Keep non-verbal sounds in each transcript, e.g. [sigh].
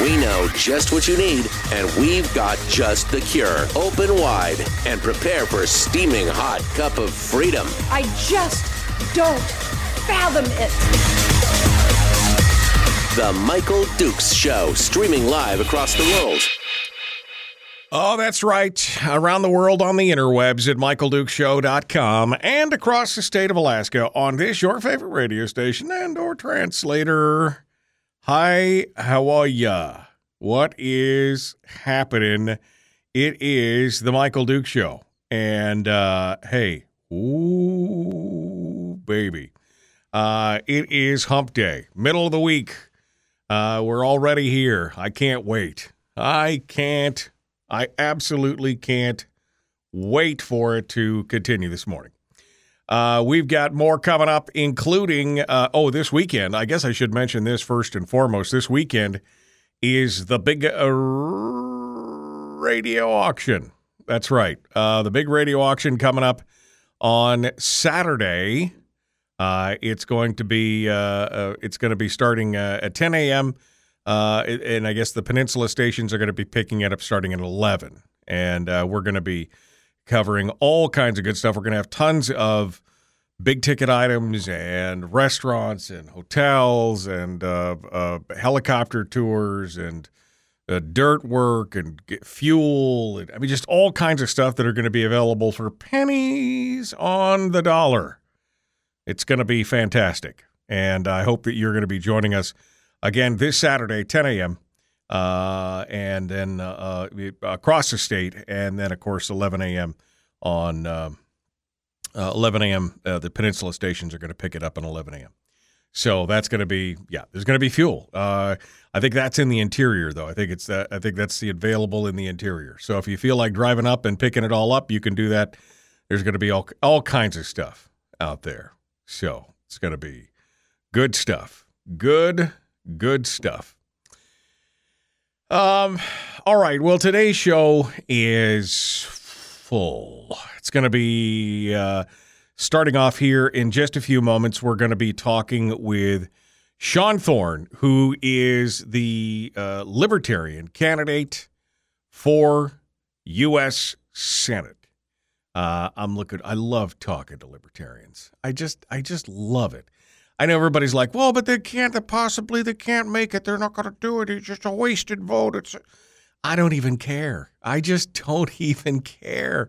We know just what you need, and we've got just the cure. Open wide and prepare for a steaming hot cup of freedom. I just don't fathom it. The Michael Dukes Show, streaming live across the world. Oh, that's right. Around the world on the interwebs at michaeldukeshow.com and across the state of Alaska on this your favorite radio station and or translator. Hi, how are ya? What is happening? It is the Michael Dukes Show. And uh hey, ooh baby. Uh it is hump day, middle of the week. Uh we're already here. I can't wait. I can't I absolutely can't wait for it to continue this morning. Uh, we've got more coming up, including, uh, oh, this weekend. I guess I should mention this first and foremost. This weekend is the big uh, radio auction. That's right. Uh, the big radio auction coming up on Saturday. Uh, it's going to be uh, it's going to be starting at 10 a.m. And I guess the Peninsula stations are going to be picking it up starting at 11. And we're going to be covering all kinds of good stuff. We're going to have tons of big ticket items and restaurants and hotels and uh, uh, helicopter tours and uh, dirt work and fuel. And, I mean, just all kinds of stuff that are going to be available for pennies on the dollar. It's going to be fantastic. And I hope that you're going to be joining us again this Saturday, 10 a.m. Uh, and then uh, uh, across the state, and then of course 11 a.m. on um, uh, 11 a.m. Uh, the Peninsula stations are going to pick it up at 11 a.m. So that's going to be yeah. There's going to be fuel. Uh, I think that's in the interior though. I think it's that. I think that's the available in the interior. So if you feel like driving up and picking it all up, you can do that. There's going to be all all kinds of stuff out there. So it's going to be good stuff. Good good stuff. Um, all right. Well, today's show is full. It's going to be uh, starting off here in just a few moments. We're going to be talking with Sean Thorne, who is the uh, Libertarian candidate for U.S. Senate. Uh, I'm looking. I love talking to libertarians. I just, I just love it. I know everybody's like, well, but they can't, they possibly they can't make it. They're not going to do it. It's just a wasted vote. It's, I don't even care. I just [laughs] don't even care.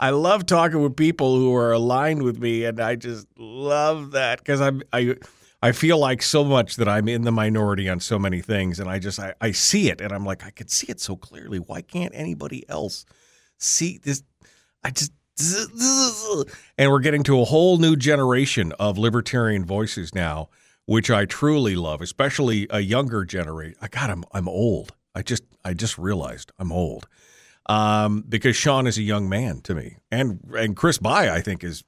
I love talking with people who are aligned with me, and I just love that because I'm I. I feel like so much that I'm in the minority on so many things, and I just I, I see it, and I'm like I could see it so clearly. Why can't anybody else see this? I just and we're getting to a whole new generation of libertarian voices now, which I truly love, especially a younger generation. I got I'm I'm old. I just I just realized I'm old. Um, because Sean is a young man to me. And and Chris Bye, I think, is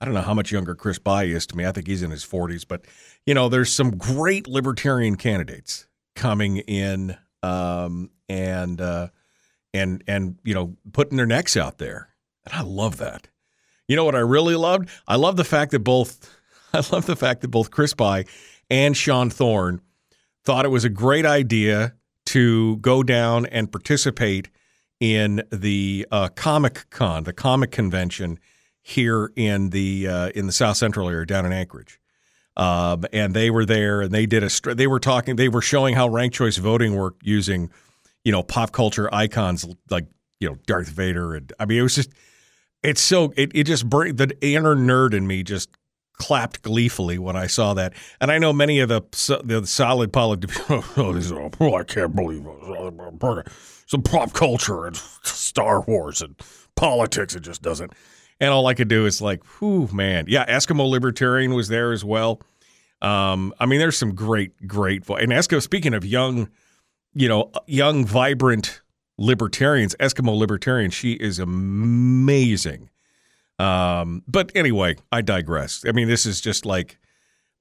I don't know how much younger Chris Bye is to me. I think he's in his 40s, but you know, there's some great libertarian candidates coming in um, and uh, and and you know, putting their necks out there and I love that. You know what I really loved? I love the fact that both [laughs] I love the fact that both Chris Bye and Sean Thorne thought it was a great idea to go down and participate in the uh, Comic Con, the comic convention here in the uh, in the South Central area down in Anchorage. Um, and they were there, and they did a. They were talking. They were showing how ranked choice voting worked using, you know, pop culture icons like you know Darth Vader, and I mean it was just it's so it, it just bring the inner nerd in me just clapped gleefully when I saw that. And I know many of the the solid politics. [laughs] oh, I can't believe it. some pop culture and Star Wars and politics. It just doesn't. And all I could do is like, whew, man, yeah. Eskimo Libertarian was there as well. Um, I mean, there's some great, great. And Eskimo. Speaking of young, you know, young, vibrant libertarians, Eskimo libertarians. She is amazing. Um, but anyway, I digress. I mean, this is just like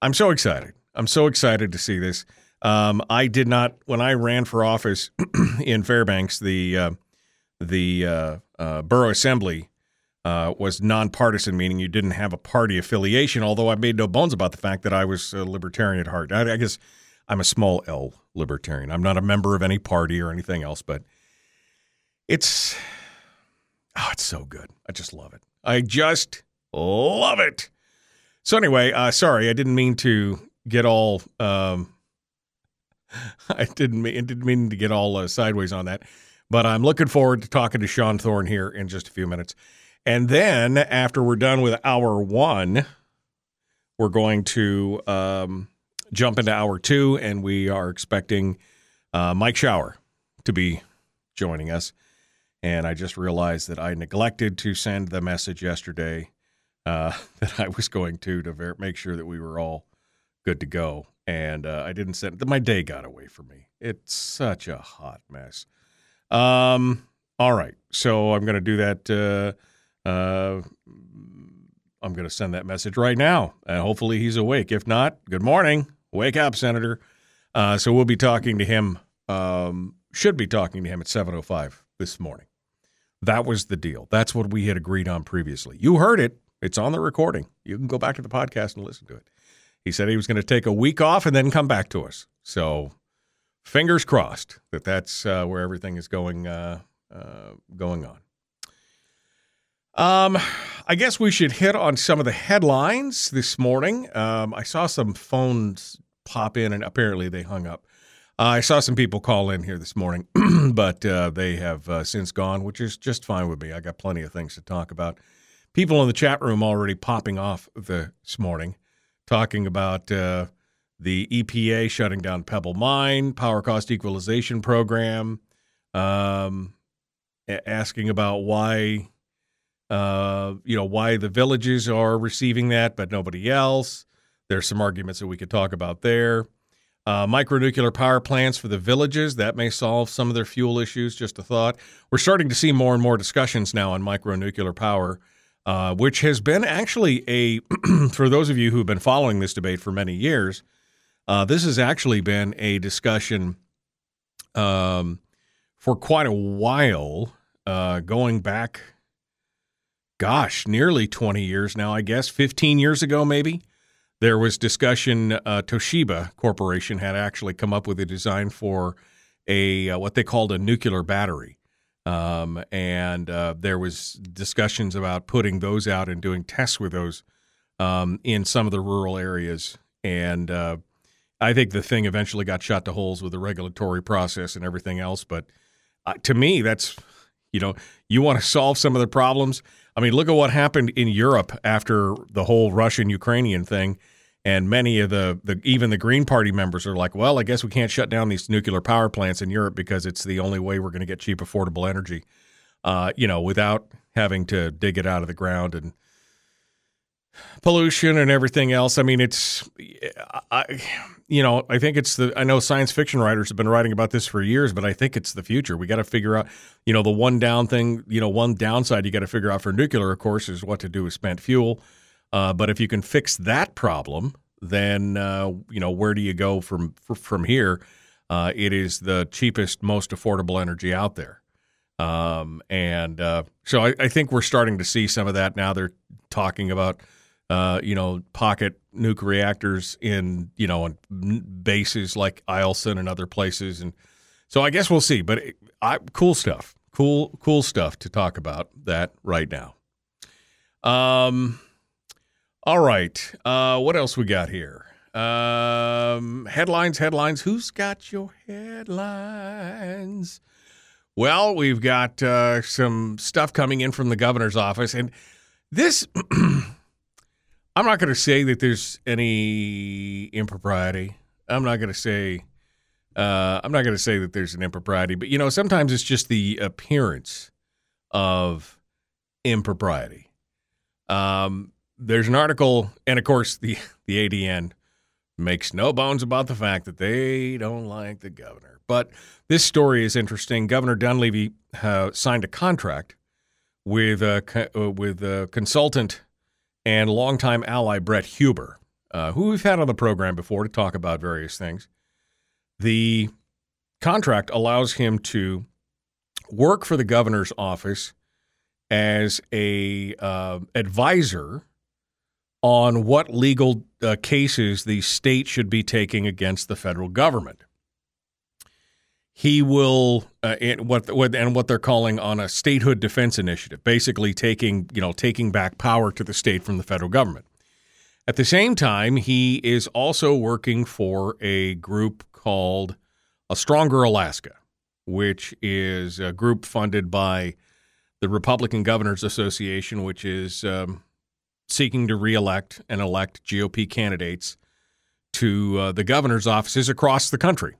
I'm so excited. I'm so excited to see this. Um, I did not when I ran for office [clears throat] in Fairbanks. The uh, the uh, uh, borough assembly uh, was nonpartisan, meaning you didn't have a party affiliation. Although I made no bones about the fact that I was a libertarian at heart. I, I guess I'm a small L libertarian. I'm not a member of any party or anything else, but it's oh, it's so good. I just love it. I just love it. So anyway, uh, sorry, I didn't mean to get all. Um, [laughs] I didn't mean didn't mean to get all uh, sideways on that, but I'm looking forward to talking to Sean Thorne here in just a few minutes, and then after we're done with hour one, we're going to um, jump into hour two, and we are expecting uh, Mike Shower to be joining us. And I just realized that I neglected to send the message yesterday uh, [laughs] that I was going to to ver- make sure that we were all good to go. And uh, I didn't send. My day got away from me. It's such a hot mess. Um. All right. So I'm going to do that. Uh, uh, I'm going to send that message right now. And hopefully he's awake. If not, good morning. Wake up, Senator. Uh, so we'll be talking to him. Um, should be talking to him at 7:05 this morning. That was the deal. That's what we had agreed on previously. You heard it. It's on the recording. You can go back to the podcast and listen to it. He said he was going to take a week off and then come back to us. So, fingers crossed that that's uh, where everything is going uh, uh, going on. Um, I guess we should hit on some of the headlines this morning. Um, I saw some phones pop in, and apparently they hung up. I saw some people call in here this morning, [clears throat] but uh, they have uh, since gone, which is just fine with me. I got plenty of things to talk about. People in the chat room already popping off this morning, talking about uh, the EPA shutting down Pebble Mine, power cost equalization program, um, asking about why uh, you know, why the villages are receiving that, but nobody else. There's some arguments that we could talk about there. Uh, micronuclear power plants for the villages that may solve some of their fuel issues. Just a thought. We're starting to see more and more discussions now on micronuclear power, uh, which has been actually a [clears throat] for those of you who've been following this debate for many years. Uh, this has actually been a discussion um, for quite a while, uh, going back gosh, nearly 20 years now, I guess, 15 years ago, maybe, there was discussion. Uh, Toshiba Corporation had actually come up with a design for a uh, what they called a nuclear battery. Um, and uh, there was discussions about putting those out and doing tests with those um, in some of the rural areas. And uh, I think the thing eventually got shot to holes with the regulatory process and everything else. But uh, to me, that's you know, you want to solve some of the problems. I mean, look at what happened in Europe after the whole Russian Ukrainian thing. And many of the, the even the Green Party members are like, well, I guess we can't shut down these nuclear power plants in Europe because it's the only way we're going to get cheap, affordable energy, uh, you know, without having to dig it out of the ground and pollution and everything else. I mean, it's, I, you know, I think it's the, I know science fiction writers have been writing about this for years, but I think it's the future. We got to figure out, you know, the one down thing, you know, one downside you got to figure out for nuclear, of course, is what to do with spent fuel. Uh, but if you can fix that problem, then, uh, you know, where do you go from, from here? Uh, it is the cheapest, most affordable energy out there. Um, and uh, so I, I think we're starting to see some of that now. They're talking about, uh, you know, pocket nuke reactors in, you know, on bases like Eielson and other places. And so I guess we'll see. But it, I, cool stuff. Cool, cool stuff to talk about that right now. Um, all right. Uh, what else we got here? Um, headlines, headlines. Who's got your headlines? Well, we've got uh, some stuff coming in from the governor's office, and this [clears throat] I'm not going to say that there's any impropriety. I'm not going to say uh, I'm not going to say that there's an impropriety, but you know, sometimes it's just the appearance of impropriety. Um, there's an article, and of course, the [laughs] the ADN makes no bones about the fact that they don't like the governor. But this story is interesting. Governor Dunleavy uh, signed a contract with a uh, with a consultant and longtime ally Brett Huber, uh, who we've had on the program before to talk about various things. The contract allows him to work for the governor's office as a uh, advisor on what legal uh, cases the state should be taking against the federal government. He will, uh, what, what and what they're calling on a statehood defense initiative, basically taking you know taking back power to the state from the federal government. At the same time, he is also working for a group called A Stronger Alaska, which is a group funded by the Republican Governors Association, which is um, seeking to reelect and elect GOP candidates to uh, the governor's offices across the country.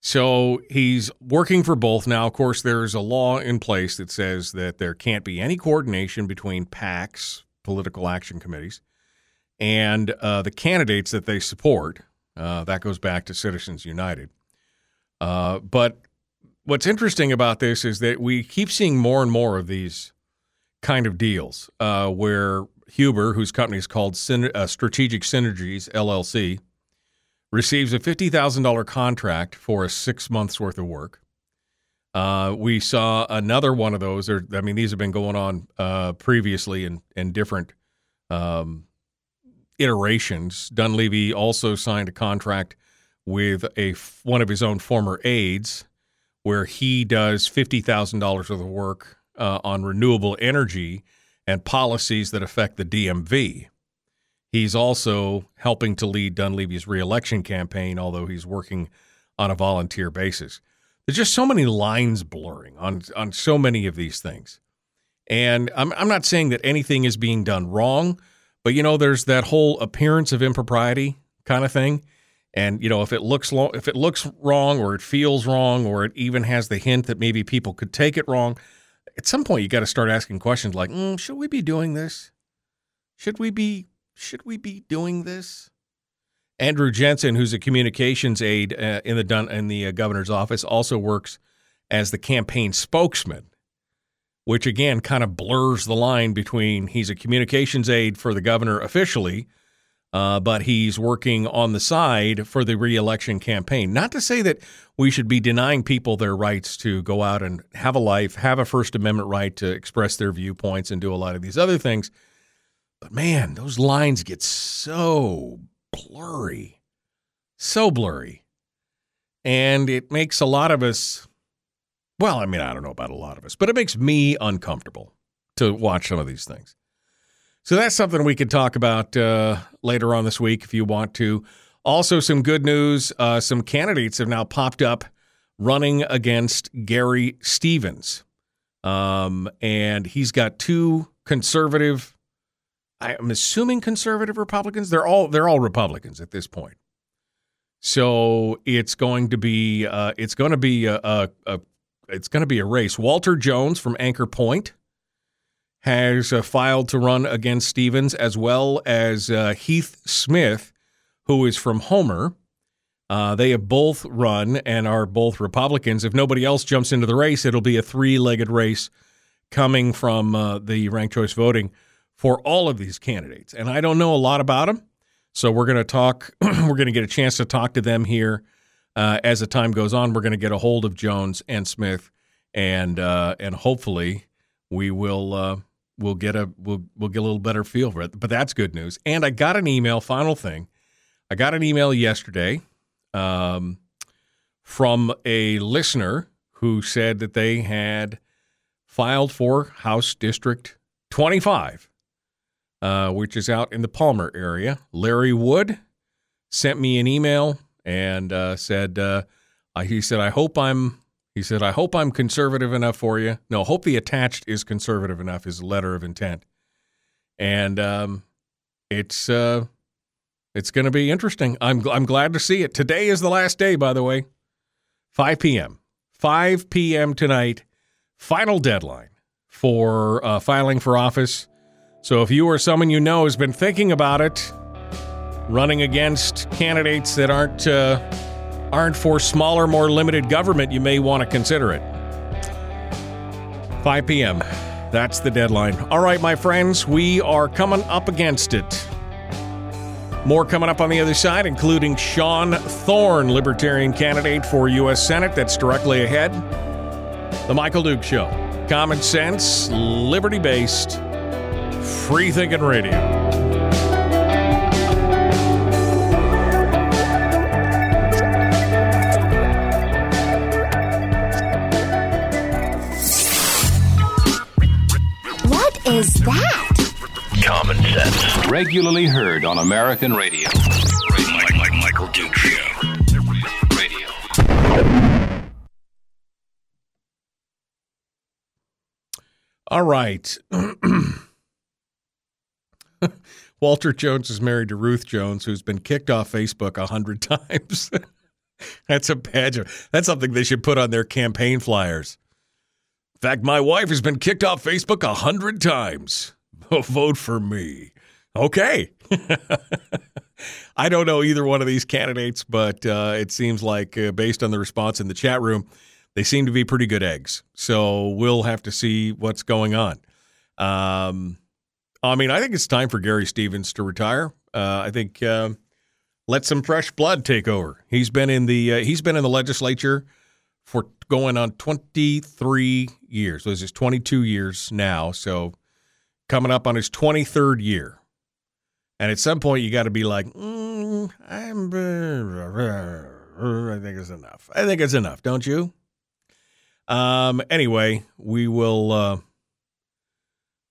So he's working for both. Now, of course, there's a law in place that says that there can't be any coordination between PACs, political action committees, and uh, the candidates that they support. Uh, that goes back to Citizens United. Uh, but what's interesting about this is that we keep seeing more and more of these kind of deals uh, where Huber, whose company is called Syn- uh, Strategic Synergies LLC, receives a $50,000 contract for a six months worth of work. Uh, we saw another one of those. Or, I mean, these have been going on uh, previously in, in different um, iterations. Dunleavy also signed a contract with a one of his own former aides, where he does fifty thousand dollars worth of work uh, on renewable energy and policies that affect the DMV. He's also helping to lead Dunleavy's reelection campaign, although he's working on a volunteer basis. There's just so many lines blurring on, on so many of these things. And I'm, I'm not saying that anything is being done wrong, but you know, there's that whole appearance of impropriety kind of thing. And you know, if it looks lo- if it looks wrong or it feels wrong or it even has the hint that maybe people could take it wrong, at some point you got to start asking questions like, mm, should we be doing this? Should we be should we be doing this? Andrew Jensen, who's a communications aide uh, in the Dun- in the uh, governor's office, also works as the campaign spokesman, which again kind of blurs the line between he's a communications aide for the governor officially, uh, but he's working on the side for the reelection campaign. Not to say that we should be denying people their rights to go out and have a life, have a First Amendment right to express their viewpoints and do a lot of these other things. But man, those lines get so blurry, so blurry. And it makes a lot of us, well, I mean, I don't know about a lot of us, but it makes me uncomfortable to watch some of these things. So that's something we could talk about uh, later on this week if you want to. Also, some good news uh, some candidates have now popped up running against Gary Stevens. Um, and he's got two conservative, I'm assuming conservative Republicans. They're all they're all Republicans at this point. So it's going to be uh, it's going to be a, a, a it's going to be a race. Walter Jones from Anchor Point has uh, filed to run against Stevens, as well as uh, Heath Smith, who is from Homer. Uh, they have both run and are both Republicans. If nobody else jumps into the race, it'll be a three legged race coming from uh, the ranked choice voting for all of these candidates. And I don't know a lot about them. So we're going to talk, [clears throat] we're going to get a chance to talk to them here uh, as the time goes on. We're going to get a hold of Jones and Smith, and uh, and hopefully we will we'll get a we'll we'll get a little better feel for it. But that's good news. And I got an email. Final thing, I got an email yesterday um, from a listener who said that they had filed for House District 25, uh, which is out in the Palmer area. Larry Wood sent me an email and uh, said uh, he said I hope I'm he said, I hope I'm conservative enough for you. No, hope the attached is conservative enough, is letter of intent. And um, it's uh, it's going to be interesting. I'm, I'm glad to see it. Today is the last day, by the way. 5 p.m. 5 p.m. tonight, final deadline for uh, filing for office. So if you or someone you know has been thinking about it, running against candidates that aren't uh, aren't for smaller, more limited government, you may want to consider it. 5 p.m. That's the deadline. All right, my friends, we are coming up against it. More coming up on the other side, including Sean Thorne, Libertarian candidate for U.S. Senate. That's directly ahead. The Michael Dukes Show. Common sense, liberty based, free thinking radio. Is that? Common sense. Regularly heard on American radio. Mike, Mike, Michael Dukes Show. Radio. All right. [clears throat] Walter Jones is married to Ruth Jones, who's been kicked off Facebook a hundred [laughs] times. that's a badge. Of, that's something they should put on their campaign flyers. In fact, my wife has been kicked off Facebook a hundred times. [laughs] Vote for me. Okay. [laughs] I don't know either one of these candidates, but uh, it seems like, uh, based on the response in the chat room, they seem to be pretty good eggs. So we'll have to see what's going on. Um, I mean, I think it's time for Gary Stevens to retire. Uh, I think uh, let some fresh blood take over. He's been in the uh, he's been in the legislature for going on 23 years. This is 22 years now. So coming up on his 23rd year. And at some point, you got to be like, mm, I'm, I think it's enough. I think it's enough, don't you? Um, anyway, we will, uh,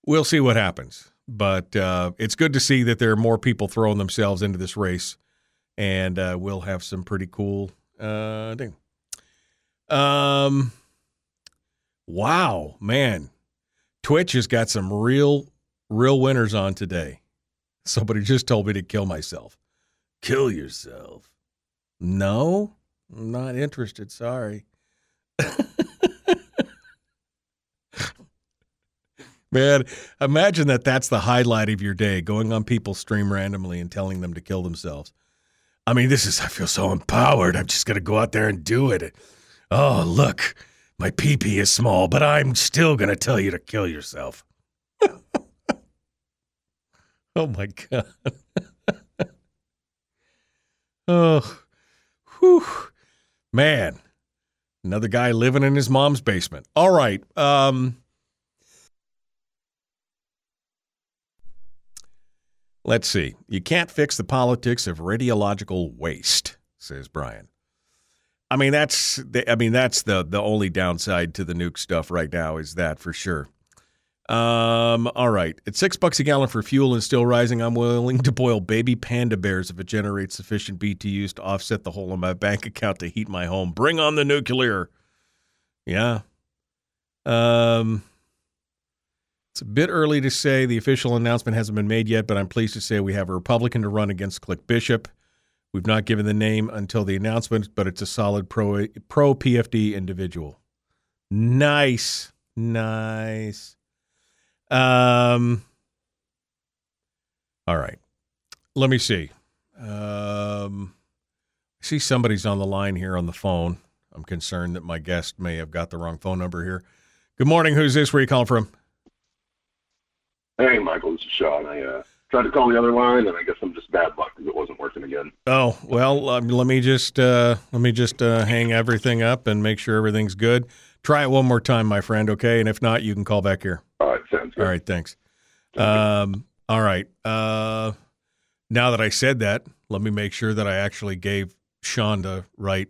we'll see what happens. But uh, it's good to see that there are more people throwing themselves into this race, and uh, we'll have some pretty cool uh, thing. Um, wow, man, Twitch has got some real, real winners on today. Somebody just told me to kill myself. Kill yourself. No, I'm not interested. Sorry. [laughs] Man, imagine that that's the highlight of your day, going on people's stream randomly and telling them to kill themselves. I mean, this is, I feel so empowered. I'm just going to go out there and do it. Oh, look, my pee pee is small, but I'm still going to tell you to kill yourself. [laughs] oh, my God. [laughs] oh, whew. Man, another guy living in his mom's basement. All right. Um, Let's see. You can't fix the politics of radiological waste, says Brian. I mean that's the, I mean that's the the only downside to the nuke stuff right now is that for sure. Um, all right. At six bucks a gallon for fuel and still rising, I'm willing to boil baby panda bears if it generates sufficient BTUs to offset the hole in my bank account to heat my home. Bring on the nuclear. Yeah. Um it's a bit early to say the official announcement hasn't been made yet, but I'm pleased to say we have a Republican to run against Click Bishop. We've not given the name until the announcement, but it's a solid pro pro PFD individual. Nice, nice. Um. All right. Let me see. Um, I see somebody's on the line here on the phone. I'm concerned that my guest may have got the wrong phone number here. Good morning. Who's this? Where are you calling from? Hey, Michael, this is Sean. I uh, tried to call the other line, and I guess I'm just bad luck because it wasn't working again. Oh well, um, let me just uh, let me just uh, hang everything up and make sure everything's good. Try it one more time, my friend. Okay, and if not, you can call back here. All right, sounds good. All right, thanks. Um, all right. Uh, now that I said that, let me make sure that I actually gave Sean the right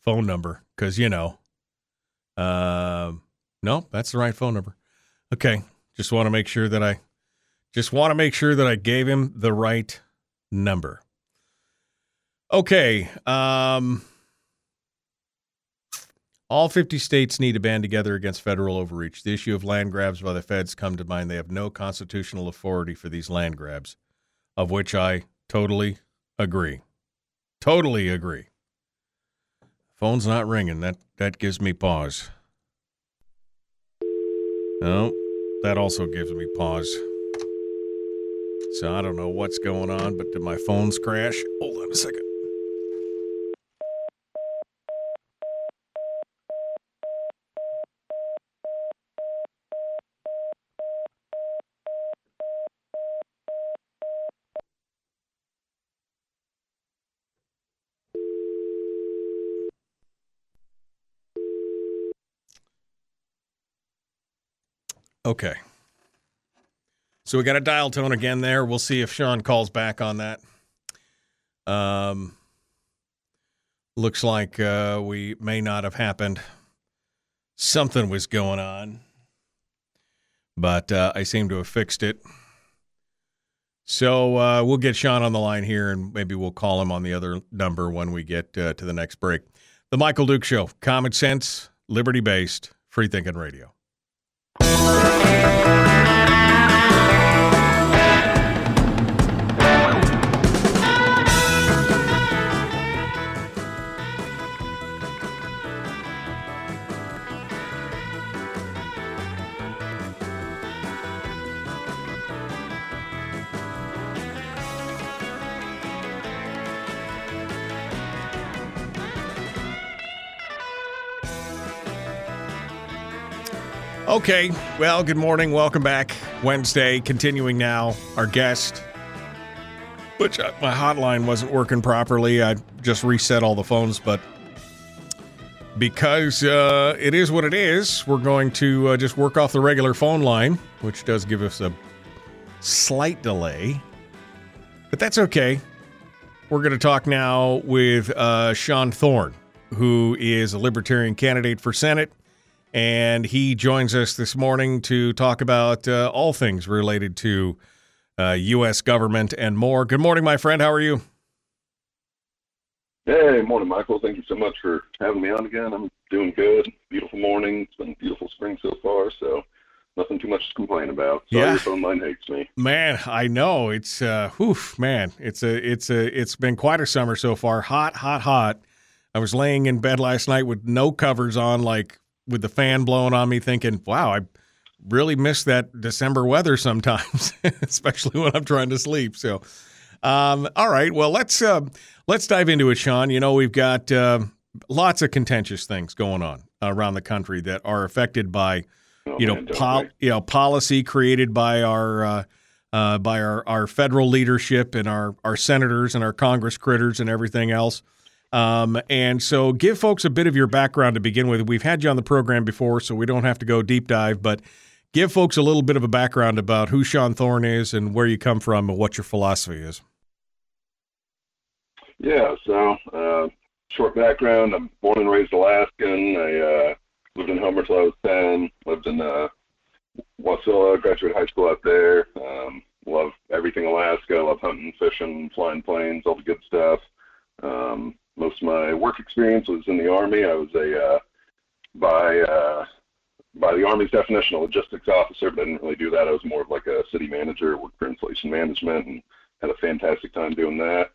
phone number because you know, uh, no, that's the right phone number. Okay, just want to make sure that I just want to make sure that I gave him the right number. Okay. Um, all 50 states need to band together against federal overreach. The issue of land grabs by the feds come to mind. They have no constitutional authority for these land grabs, of which I totally agree. Totally agree. Phone's not ringing. That that gives me pause. No, that also gives me pause. So I don't know what's going on, but did my phones crash? Hold on a second. Okay. So we got a dial tone again there. We'll see if Sean calls back on that. Um, looks like uh, we may not have happened. Something was going on, but uh, I seem to have fixed it. So uh, we'll get Sean on the line here, and maybe we'll call him on the other number when we get uh, to the next break. The Michael Dukes Show, common sense, liberty based, free thinking radio. Okay, well, good morning. Welcome back. Wednesday, continuing now. Our guest, which uh, my hotline wasn't working properly. I just reset all the phones, but because uh, it is what it is, we're going to uh, just work off the regular phone line, which does give us a slight delay. But that's okay. We're going to talk now with uh, Sean Thorne, who is a Libertarian candidate for Senate and he joins us this morning to talk about uh, all things related to uh, U.S. government and more. Good morning, my friend. How are you? Hey, morning, Michael. Thank you so much for having me on again. I'm doing good. Beautiful morning. It's been beautiful spring so far, so nothing too much to complain about. Sorry Yeah. your phone line hates me. Man, I know it's uh, whew, man, it's a it's a it's been quite a summer so far. Hot, hot, hot. I was laying in bed last night with no covers on, like with the fan blowing on me, thinking, "Wow, I really miss that December weather sometimes, [laughs] especially when I'm trying to sleep." So, um, all right, well let's uh, let's dive into it, Sean. You know, we've got uh, lots of contentious things going on around the country that are affected by Oh, you know, pol- you know, policy created by our uh, uh, by our, our federal leadership and our our senators and our Congress critters and everything else. Um, and so, give folks a bit of your background to begin with. We've had you on the program before, so we don't have to go deep dive, but give folks a little bit of a background about who Sean Thorne is and where you come from and what your philosophy is. Yeah, so uh, short background. I'm born and raised Alaskan. I uh, lived in Homer till I was 10. Lived in uh, Wasilla, graduated high school out there. Um, love everything Alaska. Love hunting, fishing, flying planes, all the good stuff. Um, most of my work experience was in the Army. I was a uh, by uh, by the Army's definition, a logistics officer, but I didn't really do that. I was more of like a city manager, worked for installation management, and had a fantastic time doing that.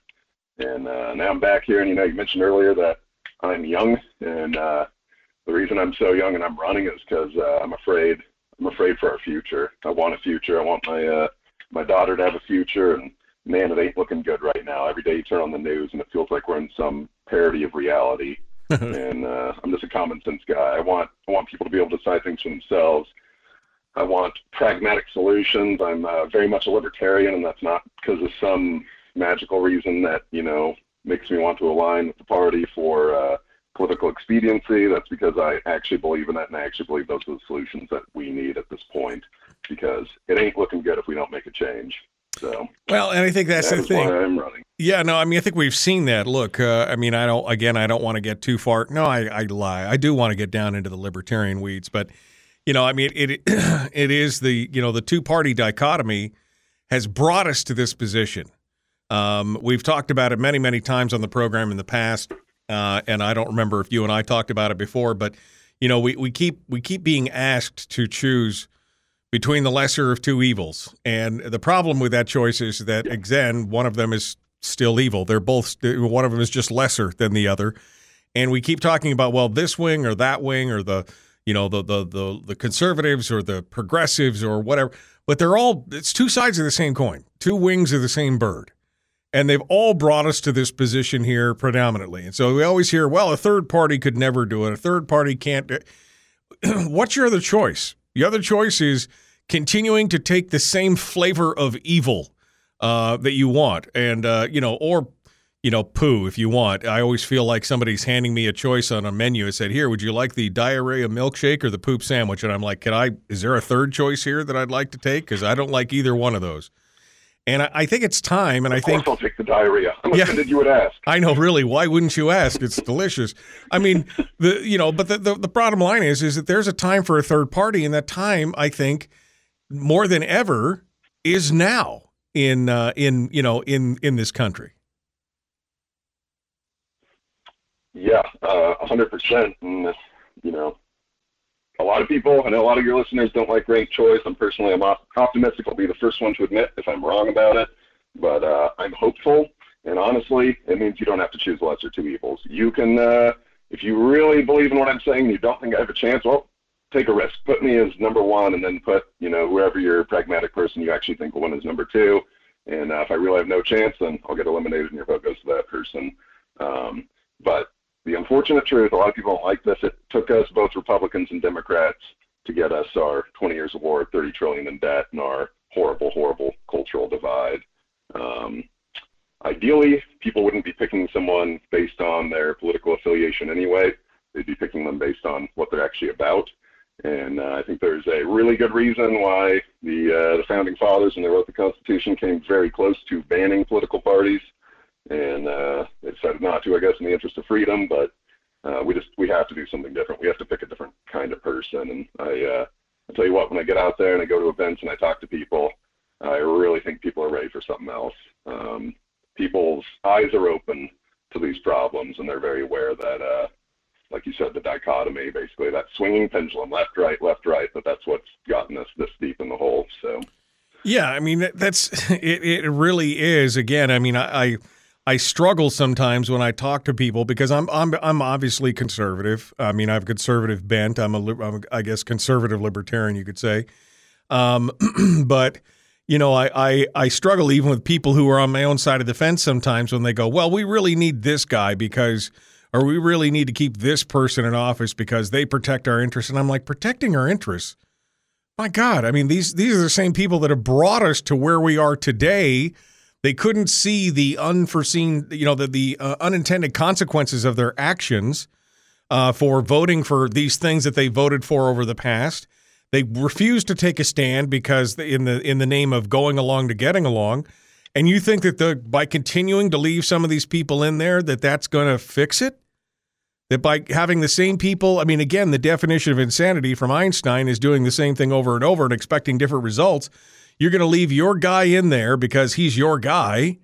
And uh, now I'm back here, and you know, you mentioned earlier that I'm young, and uh, the reason I'm so young and I'm running is because uh, I'm afraid. I'm afraid for our future. I want a future. I want my uh, my daughter to have a future, and man, it ain't looking good right now. Every day you turn on the news, and it feels like we're in some parody of reality. [laughs] and uh, I'm just a common sense guy. I want I want people to be able to decide things for themselves. I want pragmatic solutions. I'm uh, very much a libertarian, and that's not because of some magical reason that you know makes me want to align with the party for uh, political expediency. That's because I actually believe in that, and I actually believe those are the solutions that we need at this point. Because it ain't looking good if we don't make a change. So Well, and I think that's that the thing. I'm running. Yeah, no, I mean, I think we've seen that. Look, uh, I mean, I don't. Again, I don't want to get too far. No, I, I lie. I do want to get down into the libertarian weeds, but you know, I mean, it it [clears throat] is the you know the two party dichotomy has brought us to this position. Um, we've talked about it many, many times on the program in the past, uh, and I don't remember if you and I talked about it before, but you know, we, we keep we keep being asked to choose between the lesser of two evils, and the problem with that choice is that again, one of them is still evil. They're both one of them is just lesser than the other, and we keep talking about well, this wing or that wing or the you know the the the, the conservatives or the progressives or whatever. but they're all it's two sides of the same coin, two wings of the same bird. And they've all brought us to this position here predominantly. And so we always hear, well, a third party could never do it. A third party can't. Do [clears throat] What's your other choice? The other choice is continuing to take the same flavor of evil uh, that you want, and uh, you know, or you know, poo if you want. I always feel like somebody's handing me a choice on a menu and said, "Here, would you like the diarrhea milkshake or the poop sandwich?" And I'm like, "Can I? Is there a third choice here that I'd like to take? Because I don't like either one of those." And I, I think it's time, and I Of course think I'll take the diarrhea. I'm Yeah. offended you would ask. I know, really. Why wouldn't you ask? It's delicious. I mean, [laughs] the you know, but the, the the bottom line is is that there's a time for a third party, and that time I think more than ever is now in uh, in you know in in this country. Yeah, uh, a hundred percent. And you know, a lot of people, I know a lot of your listeners don't like ranked choice. I'm personally, I'm op- optimistic. I'll be the first one to admit if I'm wrong about it, but uh, I'm hopeful. And honestly, it means you don't have to choose lesser two evils. You can, uh, if you really believe in what I'm saying, and you don't think I have a chance. Well, take a risk. Put me as number one, and then put you know whoever your pragmatic person you actually think will win as number two. And uh, if I really have no chance, then I'll get eliminated, and your vote goes to that person. Um, but the unfortunate truth, a lot of people don't like this. It took us, both Republicans and Democrats, to get us our 20 years of war, 30 trillion in debt, and our horrible, horrible cultural divide. Um, ideally, people wouldn't be picking someone based on their political affiliation anyway. They'd be picking them based on what they're actually about. And uh, I think there's a really good reason why the uh, the founding fathers, when they wrote the Constitution, came very close to banning political parties and uh, they decided not to, I guess, in the interest of freedom. But uh, we just we have to do something different. We have to pick a different kind of person. And I uh, I tell you what, when I get out there and I go to events and I talk to people, I really think people are ready for something else. Um, people's eyes are open to these problems, and they're very aware that, uh, like you said, the dichotomy, basically that swinging pendulum, left, right, left, right. But that's what's gotten us this deep in the hole. So. Yeah, I mean that's [laughs] it. It really is. Again, I mean, I, I I struggle sometimes when I talk to people because I'm I'm I'm obviously conservative. I mean, I have a conservative bent. I'm a I'm a I guess conservative libertarian, you could say. Um, [clears throat] but you know, I, I I struggle even with people who are on my own side of the fence sometimes when they go, well, we really need this guy because. Or we really need to keep this person in office because they protect our interests. And I'm like, protecting our interests? My God, I mean, these these are the same people that have brought us to where we are today. They couldn't see the unforeseen, you know, the the uh, unintended consequences of their actions uh, for voting for these things that they voted for over the past. They refused to take a stand because in the in the name of going along to getting along. And you think that the by continuing to leave some of these people in there that that's going to fix it? That by having the same people, I mean, again, the definition of insanity from Einstein is doing the same thing over and over and expecting different results. You're going to leave your guy in there because he's your guy,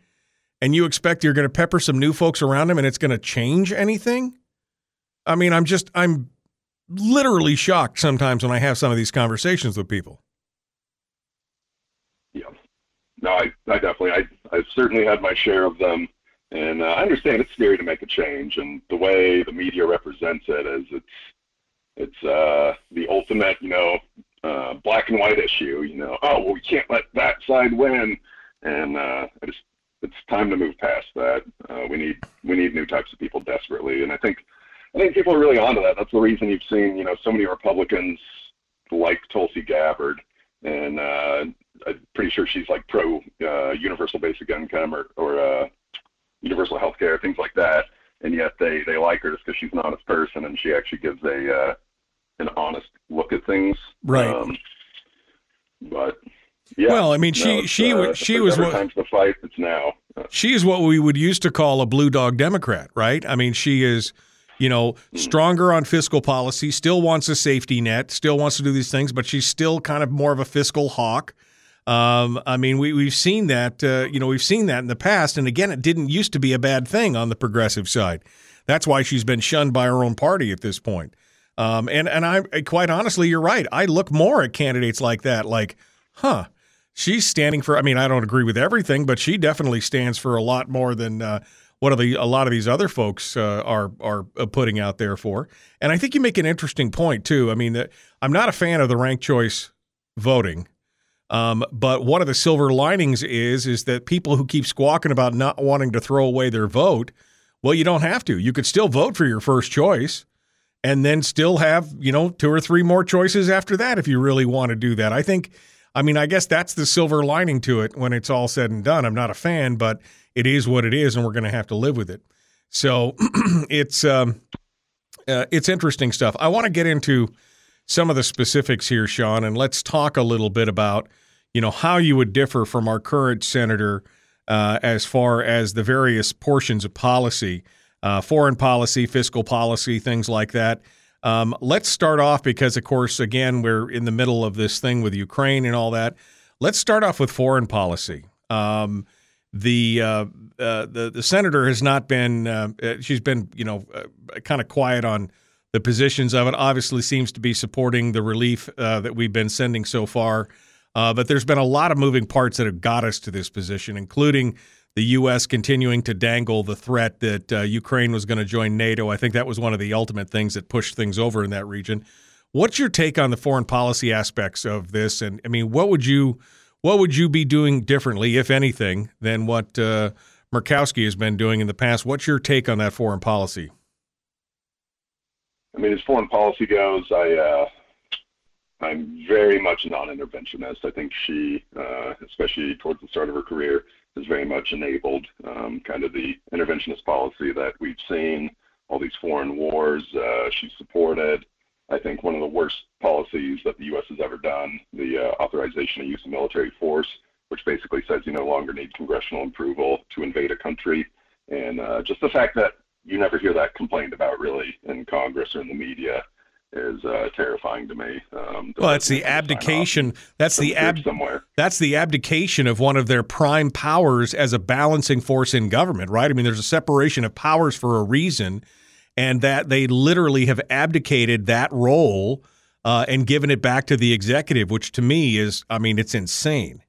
and you expect you're going to pepper some new folks around him and it's going to change anything? I mean, I'm just, I'm literally shocked sometimes when I have some of these conversations with people. Yeah. No, I, I definitely, I, I've certainly had my share of them, and uh, I understand it's scary to make a change, and the way the media represents it is it's, it's uh, the ultimate, you know, uh, black and white issue. You know, oh well, we can't let that side win, and uh, I just, it's time to move past that. Uh, we need, we need new types of people desperately, and I think, I think people are really onto that. That's the reason you've seen, you know, so many Republicans like Tulsi Gabbard, and uh, I'm pretty sure she's like pro uh, universal basic income or, or uh, universal health care, things like that. And yet they, they like her just because she's an honest person and she actually gives a uh, an honest look at things. Right. Um, but yeah. Well, I mean, she- it's, she uh, she was what- times to fight. It's now. She is what we would used to call a blue dog Democrat, right? I mean, she is, you know, stronger on fiscal policy, still wants a safety net, still wants to do these things, but she's still kind of more of a fiscal hawk. Um, I mean, we, we've seen that, uh, you know, we've seen that in the past. And again, it didn't used to be a bad thing on the progressive side. That's why she's been shunned by her own party at this point. Um, and, and I, quite honestly, you're right. I look more at candidates like that, like, huh, she's standing for. I mean, I don't agree with everything, but she definitely stands for a lot more than uh, what the a lot of these other folks uh, are are uh, putting out there for. And I think you make an interesting point too. I mean, I'm not a fan of the ranked choice voting. Um, but one of the silver linings is is that people who keep squawking about not wanting to throw away their vote, well, you don't have to. You could still vote for your first choice, and then still have you know two or three more choices after that if you really want to do that. I think. I mean, I guess that's the silver lining to it when it's all said and done. I'm not a fan, but it is what it is, and we're going to have to live with it. So [clears throat] it's um, uh, it's interesting stuff. I want to get into some of the specifics here, Sean, and let's talk a little bit about you know how you would differ from our current senator uh, as far as the various portions of policy, uh, foreign policy, fiscal policy, things like that. Um, let's start off because, of course, again, we're in the middle of this thing with Ukraine and all that. Let's start off with foreign policy. Um, the, uh, uh, the the senator has not been uh, uh she's been you know uh, kind of quiet on the positions of it. Obviously, seems to be supporting the relief uh, that we've been sending so far. but there's been a lot of moving parts that have got us to this position, including the U.S. continuing to dangle the threat that uh, Ukraine was going to join NATO. I think that was one of the ultimate things that pushed things over in that region. What's your take on the foreign policy aspects of this? And I mean, what would you what would you be doing differently, if anything, than what uh, Murkowski has been doing in the past? What's your take on that foreign policy? I mean, as foreign policy goes, I uh, I'm very much a non-interventionist. I think she, uh, especially towards the start of her career, has very much enabled um, kind of the interventionist policy that we've seen, all these foreign wars uh, she supported. I think one of the worst policies that the U.S. has ever done, the uh, authorization of use of military force, which basically says you no longer need congressional approval to invade a country. And uh, just the fact that you never hear that complained about really in Congress or in the media is uh, terrifying to me. Um, well, that's the abdication. That's the ab- somewhere. That's the abdication of one of their prime powers as a balancing force in government, right? I mean, there's a separation of powers for a reason, and that they literally have abdicated that role uh, and given it back to the executive, which to me is, I mean, it's insane.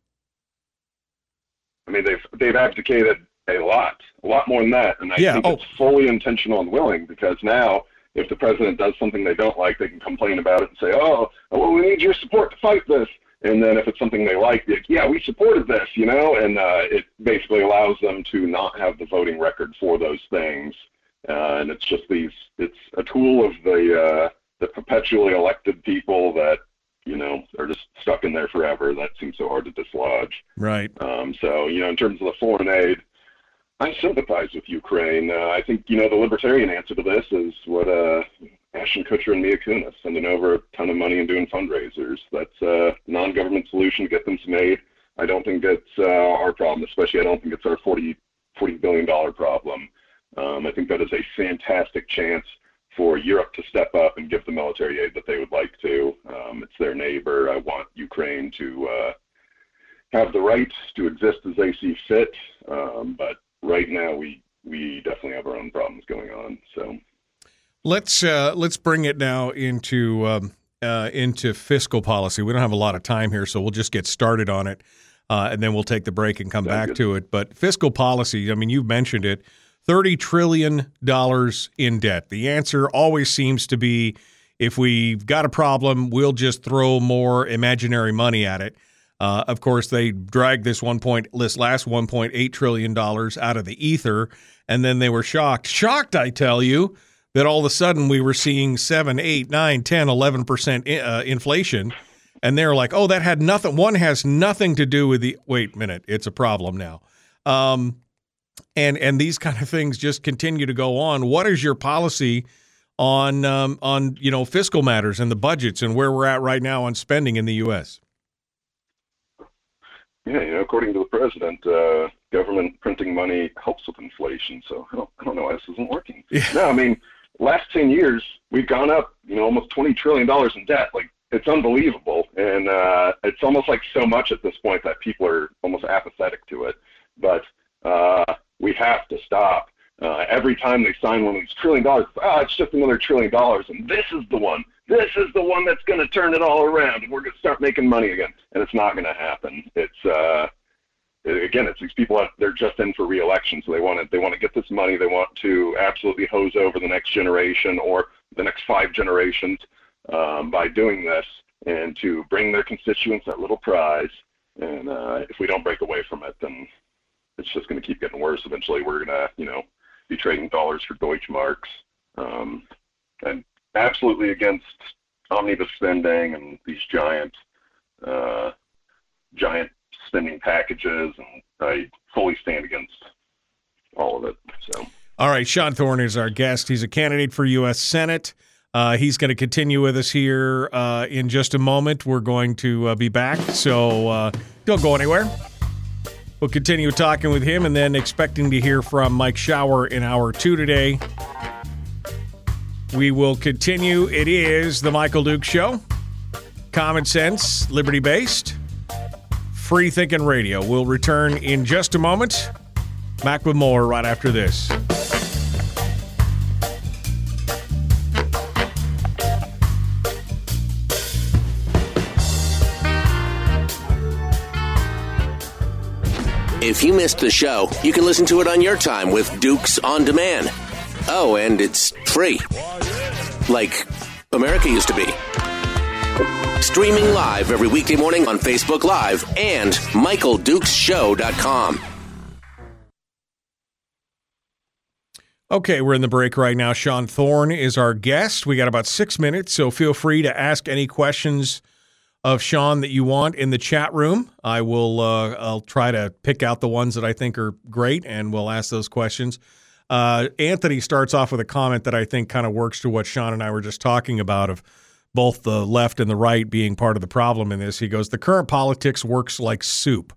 I mean, they've they've abdicated a lot, a lot more than that, and I yeah. think oh. it's fully intentional and willing because now if the president does something they don't like, they can complain about it and say, "Oh, well, we need your support to fight this." And then if it's something they like, like yeah, we supported this, you know, and uh, it basically allows them to not have the voting record for those things. Uh, and it's just these, it's a tool of the uh, the perpetually elected people that you know are just stuck in there forever. That seems so hard to dislodge. Right. Um, so you know, in terms of the foreign aid, I sympathize with Ukraine. Uh, I think you know the libertarian answer to this is what uh, Ashton Kutcher and Mila Kunis sending over a ton of money and doing fundraisers. That's a non-government solution to get them some aid. I don't think it's uh, our problem, especially I don't think it's our 40, $40 billion problem. Um, I think that is a fantastic chance for Europe to step up and give the military aid that they would like to. Um, it's their neighbor. I want Ukraine to uh, have the right to exist as they see fit. Um, but right now we we definitely have our own problems going on. So let's uh, let's bring it now into um, uh, into fiscal policy. We don't have a lot of time here, so we'll just get started on it, uh, and then we'll take the break and come Sounds back good. to it. But fiscal policy, I mean, you've mentioned it. $30 trillion in debt. The answer always seems to be if we've got a problem, we'll just throw more imaginary money at it. Uh, of course, they dragged this one point this last 1.8 trillion dollars out of the ether, and then they were shocked, shocked, I tell you, that all of a sudden we were seeing 7, 8, 9, 10, 11 percent uh, inflation, and they're like, "Oh, that had nothing. One has nothing to do with the. Wait a minute, it's a problem now." Um, and and these kind of things just continue to go on. What is your policy on um, on you know fiscal matters and the budgets and where we're at right now on spending in the U.S. Yeah, you know, according to the president, uh, government printing money helps with inflation. So I don't, I don't know why this isn't working. Yeah. No, I mean, last 10 years, we've gone up, you know, almost $20 trillion in debt. Like, it's unbelievable. And uh, it's almost like so much at this point that people are almost apathetic to it. But uh, we have to stop. Uh, every time they sign one of these trillion dollars, ah, it's just another trillion dollars, and this is the one this is the one that's going to turn it all around and we're going to start making money again. And it's not going to happen. It's, uh, again, it's these people that they're just in for reelection. So they want to, they want to get this money. They want to absolutely hose over the next generation or the next five generations um, by doing this and to bring their constituents that little prize and uh, if we don't break away from it, then it's just going to keep getting worse. Eventually, we're going to, you know, be trading dollars for Deutschmarks, um, and absolutely against omnibus spending and these giant, uh, giant spending packages, and I fully stand against all of it. So. All right, Sean Thorne is our guest. He's a candidate for U.S. Senate. Uh, he's going to continue with us here uh, in just a moment. We're going to uh, be back, so uh, don't go anywhere. We'll continue talking with him and then expecting to hear from Mike Shower in hour two today. We will continue. It is The Michael Dukes Show. Common sense, liberty based, free thinking radio. We'll return in just a moment. Back with more right after this. If you missed the show, you can listen to it on your time with Dukes on Demand. Oh, and it's free. Like America used to be. Streaming live every weekday morning on Facebook Live and MichaelDukesShow.com. Okay, we're in the break right now. Sean Thorne is our guest. We got about six minutes, so feel free to ask any questions of Sean that you want in the chat room. I will. Uh, I'll try to pick out the ones that I think are great, and we'll ask those questions. Uh, Anthony starts off with a comment that I think kind of works to what Sean and I were just talking about of both the left and the right being part of the problem in this. He goes, "The current politics works like soup.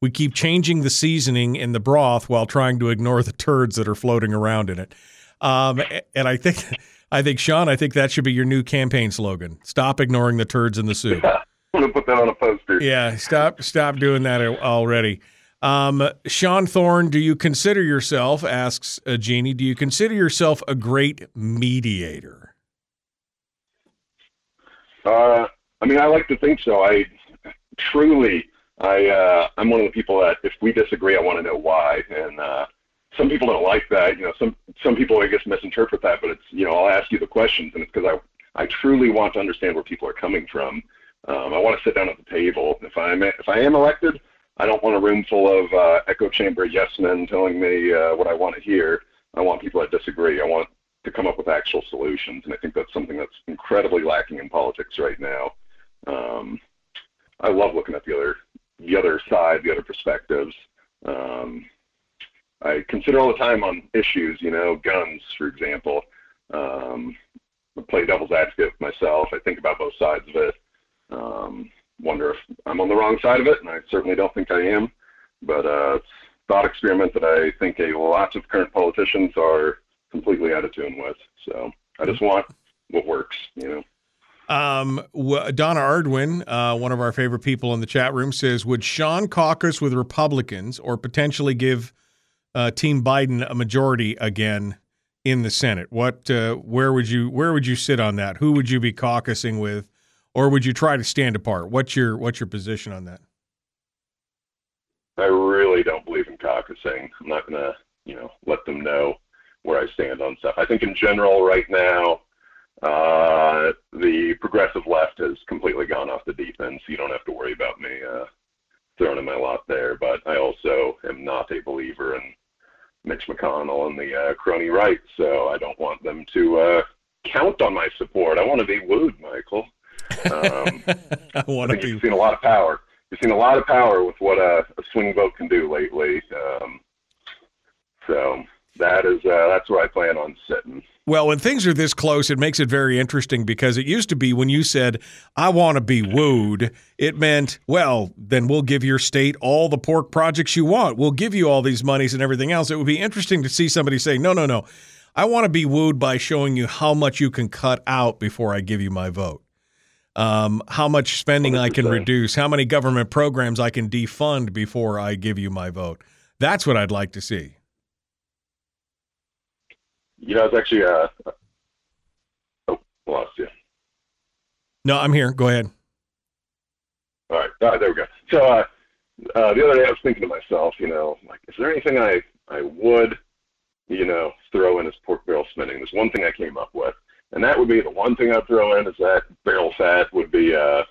We keep changing the seasoning in the broth while trying to ignore the turds that are floating around in it." Um, and I think. [laughs] I think Sean, I think that should be your new campaign slogan. Stop ignoring the turds in the soup. [laughs] I'm gonna put that on a poster. Yeah, stop stop doing that already. Um, Sean Thorne, do you consider yourself, asks uh, Jeannie, do you consider yourself a great mediator? Uh, I mean, I like to think so. I truly, I, uh, I'm one of the people that if we disagree, I want to know why. And uh, some people don't like that. You know, some some people I guess misinterpret that. But it's you know, I'll ask you the questions, and it's because I I truly want to understand where people are coming from. Um, I want to sit down at the table. If I'm if I am elected, I don't want a room full of uh, echo chamber yes men telling me uh, what I want to hear. I want people that disagree. I want to come up with actual solutions, and I think that's something that's incredibly lacking in politics right now. Um, I love looking at the other the other side, the other perspectives. Um, I consider all the time on issues, you know, guns, for example. Um, I play devil's advocate myself. I think about both sides of it. Um, wonder if I'm on the wrong side of it, and I certainly don't think I am. But uh, thought experiment that I think a lot of current politicians are completely out of tune with. So I just want what works, you know. Um, Donna Ardwin, uh, one of our favorite people in the chat room, says, "Would Sean caucus with Republicans or potentially give uh, Team Biden a majority again in the Senate? What, uh, where would you, where would you sit on that? Who would you be caucusing with or would you try to stand apart? What's your what's your position on that? I really don't believe in caucusing. I'm not gonna, you know, let them know where I stand on stuff. I think in general, right now, uh, the progressive left has completely gone off the deep end, so you don't have to worry about me uh, throwing in my lot there. But I also am not a believer in Mitch McConnell and the uh, crony right, so I don't want them to uh, count on my support. I want to be wooed, Michael. Um, [laughs] I, want I think you've seen a lot of power. You've seen a lot of power with what a, a swing vote can do lately. Um, so that is uh, that's where I plan on sitting. Well, when things are this close, it makes it very interesting because it used to be when you said, I want to be wooed, it meant, well, then we'll give your state all the pork projects you want. We'll give you all these monies and everything else. It would be interesting to see somebody say, no, no, no. I want to be wooed by showing you how much you can cut out before I give you my vote um, how much spending 100%. I can reduce, how many government programs I can defund before I give you my vote. That's what I'd like to see. You know, it's actually uh, oh, lost you. No, I'm here. Go ahead. All right. All right there we go. So uh, uh, the other day I was thinking to myself, you know, like, is there anything I I would, you know, throw in as pork barrel spending? There's one thing I came up with and that would be the one thing I'd throw in is that barrel fat would be uh,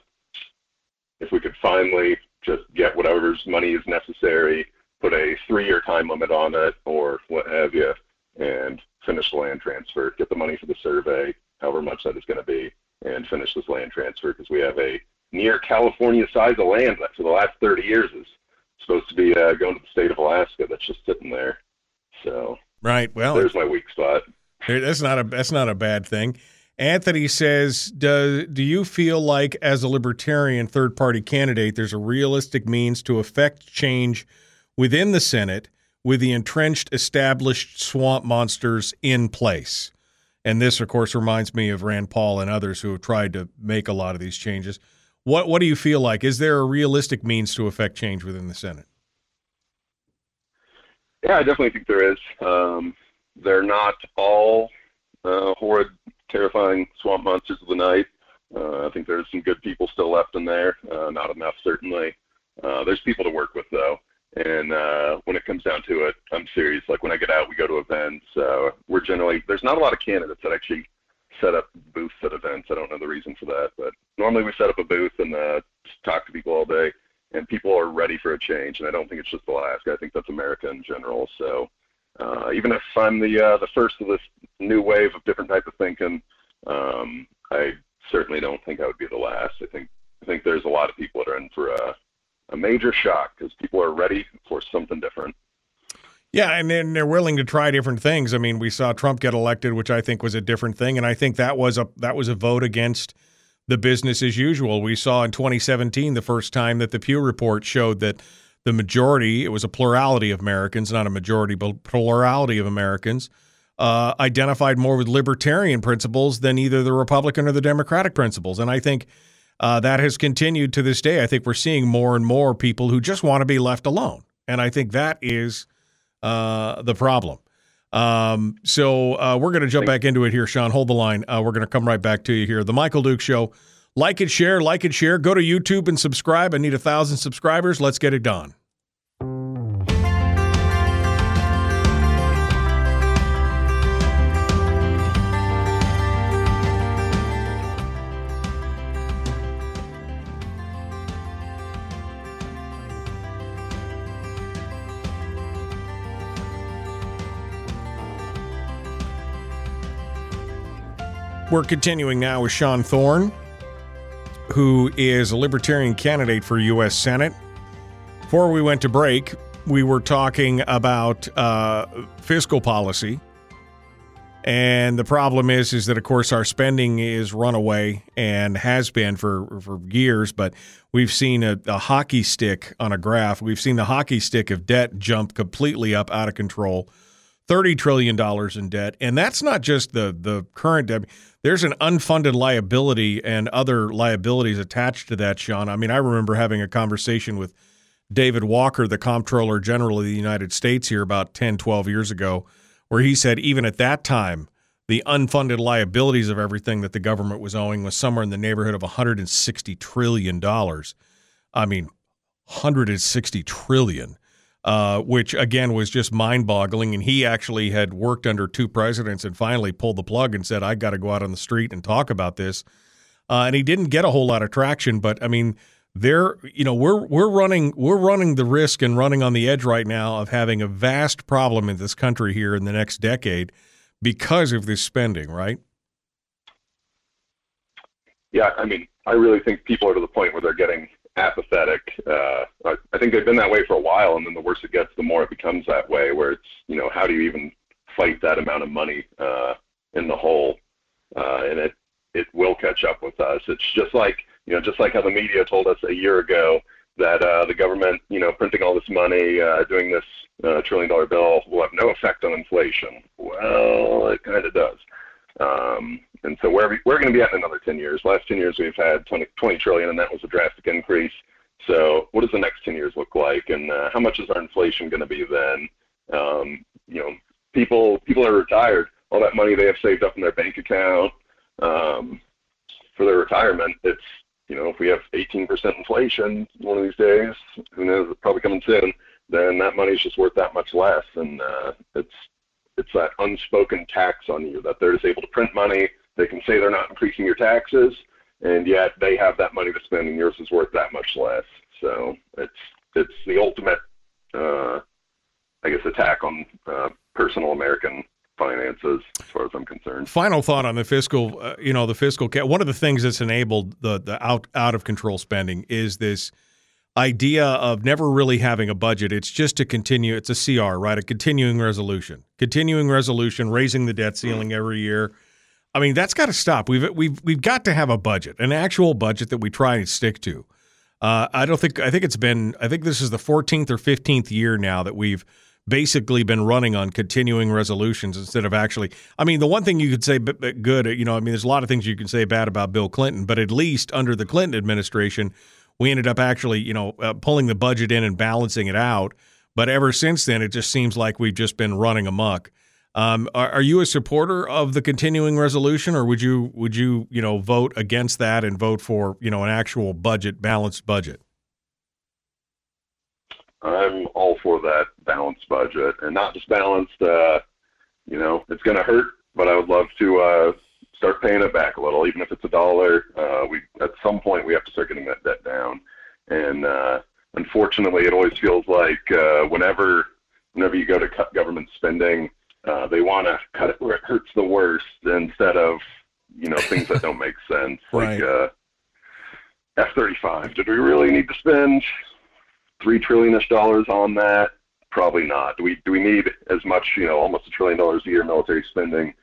if we could finally just get whatever's money is necessary, put a three-year time limit on it, or what have you, and finish the land transfer. Get the money for the survey, however much that is going to be, and finish this land transfer because we have a near California size of land that for the last 30 years is supposed to be uh, going to the state of Alaska that's just sitting there. So right, well, there's my weak spot. That's not a that's not a bad thing. Anthony says, "Do do you feel like, as a libertarian third party candidate, there's a realistic means to effect change within the Senate with the entrenched, established swamp monsters in place?" And this, of course, reminds me of Rand Paul and others who have tried to make a lot of these changes. What what do you feel like? Is there a realistic means to effect change within the Senate? Yeah, I definitely think there is. Um, they're not all uh, horrid, terrifying swamp monsters of the night. Uh, I think there's some good people still left in there. Uh, not enough, certainly. Uh, there's people to work with, though. And uh, when it comes down to it, I'm serious. Like when I get out, we go to events. Uh, we're generally there's not a lot of candidates that actually set up booths at events. I don't know the reason for that, but normally we set up a booth and uh, talk to people all day, and people are ready for a change. And I don't think it's just Alaska. I think that's America in general. So uh, even if I'm the uh, the first of this new wave of different type of thinking, um, I certainly don't think I would be the last. I think I think there's a lot of people that are in for a, a major shock because people are ready for something different. Yeah, and then they're willing to try different things. I mean, we saw Trump get elected, which I think was a different thing, and I think that was a that was a vote against the business as usual. We saw in 2017 the first time that the Pew report showed that the majority, it was a plurality of Americans, not a majority, but plurality of Americans, uh, identified more with libertarian principles than either the Republican or the Democratic principles. And I think uh, that has continued to this day. I think we're seeing more and more people who just want to be left alone. And I think that is uh, the problem. Um, so uh, we're going to jump back into it here, Sean. Hold the line. Uh, we're going to come right back to you here. The Michael Dukes Show. Like it, share, like it, share. Go to YouTube and subscribe. I need a thousand subscribers. Let's get it done. We're continuing now with Sean Thorne, who is a libertarian candidate for U.S. Senate. Before we went to break, we were talking about uh, fiscal policy. And the problem is, is that of course our spending is runaway and has been for for years. But we've seen a, a hockey stick on a graph. We've seen the hockey stick of debt jump completely up out of control. $30 trillion in debt. And that's not just the, the current debt. There's an unfunded liability and other liabilities attached to that, Sean. I mean, I remember having a conversation with David Walker, the Comptroller General of the United States, here about 10, 12 years ago, where he said even at that time, the unfunded liabilities of everything that the government was owing was somewhere in the neighborhood of $160 trillion. I mean, 160 trillion uh, which again was just mind boggling. And he actually had worked under two presidents and finally pulled the plug and said, I got to go out on the street and talk about this. Uh, and he didn't get a whole lot of traction, but I mean, there, you know, we're we're running we're running the risk and running on the edge right now of having a vast problem in this country here in the next decade because of this spending, right? Yeah, I mean, I really think people are to the point where they're getting apathetic. Uh, I, I think they've been that way for a while, and then the worse it gets, the more it becomes that way. Where it's you know how do you even fight that amount of money uh, in the hole, uh, and it it will catch up with us. It's just like you know just like how the media told us a year ago that uh, the government you know printing all this money, uh, doing this uh, trillion dollar bill will have no effect on inflation. Well, it kind of does. Um, and so where we, we're going to be at in another 10 years. Last 10 years we've had 20, 20 trillion, and that was a drastic increase. So what does the next 10 years look like, and uh, how much is our inflation going to be then? Um, you know, people people are retired. All that money they have saved up in their bank account um, for their retirement. It's you know, if we have 18% inflation one of these days, who knows, probably coming soon, then that money is just worth that much less, and uh, it's it's that unspoken tax on you that they're just able to print money. They can say they're not increasing your taxes, and yet they have that money to spend, and yours is worth that much less. So it's it's the ultimate, uh, I guess, attack on uh, personal American finances, as far as I'm concerned. Final thought on the fiscal, uh, you know, the fiscal. Ca- one of the things that's enabled the the out out of control spending is this idea of never really having a budget. It's just to continue. It's a CR, right? A continuing resolution, continuing resolution, raising the debt ceiling every year. I mean, that's got to stop. We've we've we've got to have a budget, an actual budget that we try and stick to. Uh, I don't think I think it's been. I think this is the 14th or 15th year now that we've basically been running on continuing resolutions instead of actually. I mean, the one thing you could say good, you know, I mean, there's a lot of things you can say bad about Bill Clinton, but at least under the Clinton administration, we ended up actually, you know, uh, pulling the budget in and balancing it out. But ever since then, it just seems like we've just been running amok. Um, are, are, you a supporter of the continuing resolution, or would you would you you know vote against that and vote for you know an actual budget balanced budget? I'm all for that balanced budget, and not just balanced. Uh, you know, it's going to hurt, but I would love to uh, start paying it back a little, even if it's a dollar. Uh, we at some point we have to start getting that debt down, and uh, unfortunately, it always feels like uh, whenever whenever you go to cut government spending, uh, they want to cut it where it hurts the worst instead of you know things that don't make sense, [laughs] right. like uh, F-35. Did we really need to spend three trillionish dollars on that? Probably not. Do we do we need as much, you know, almost a trillion dollars a year military spending?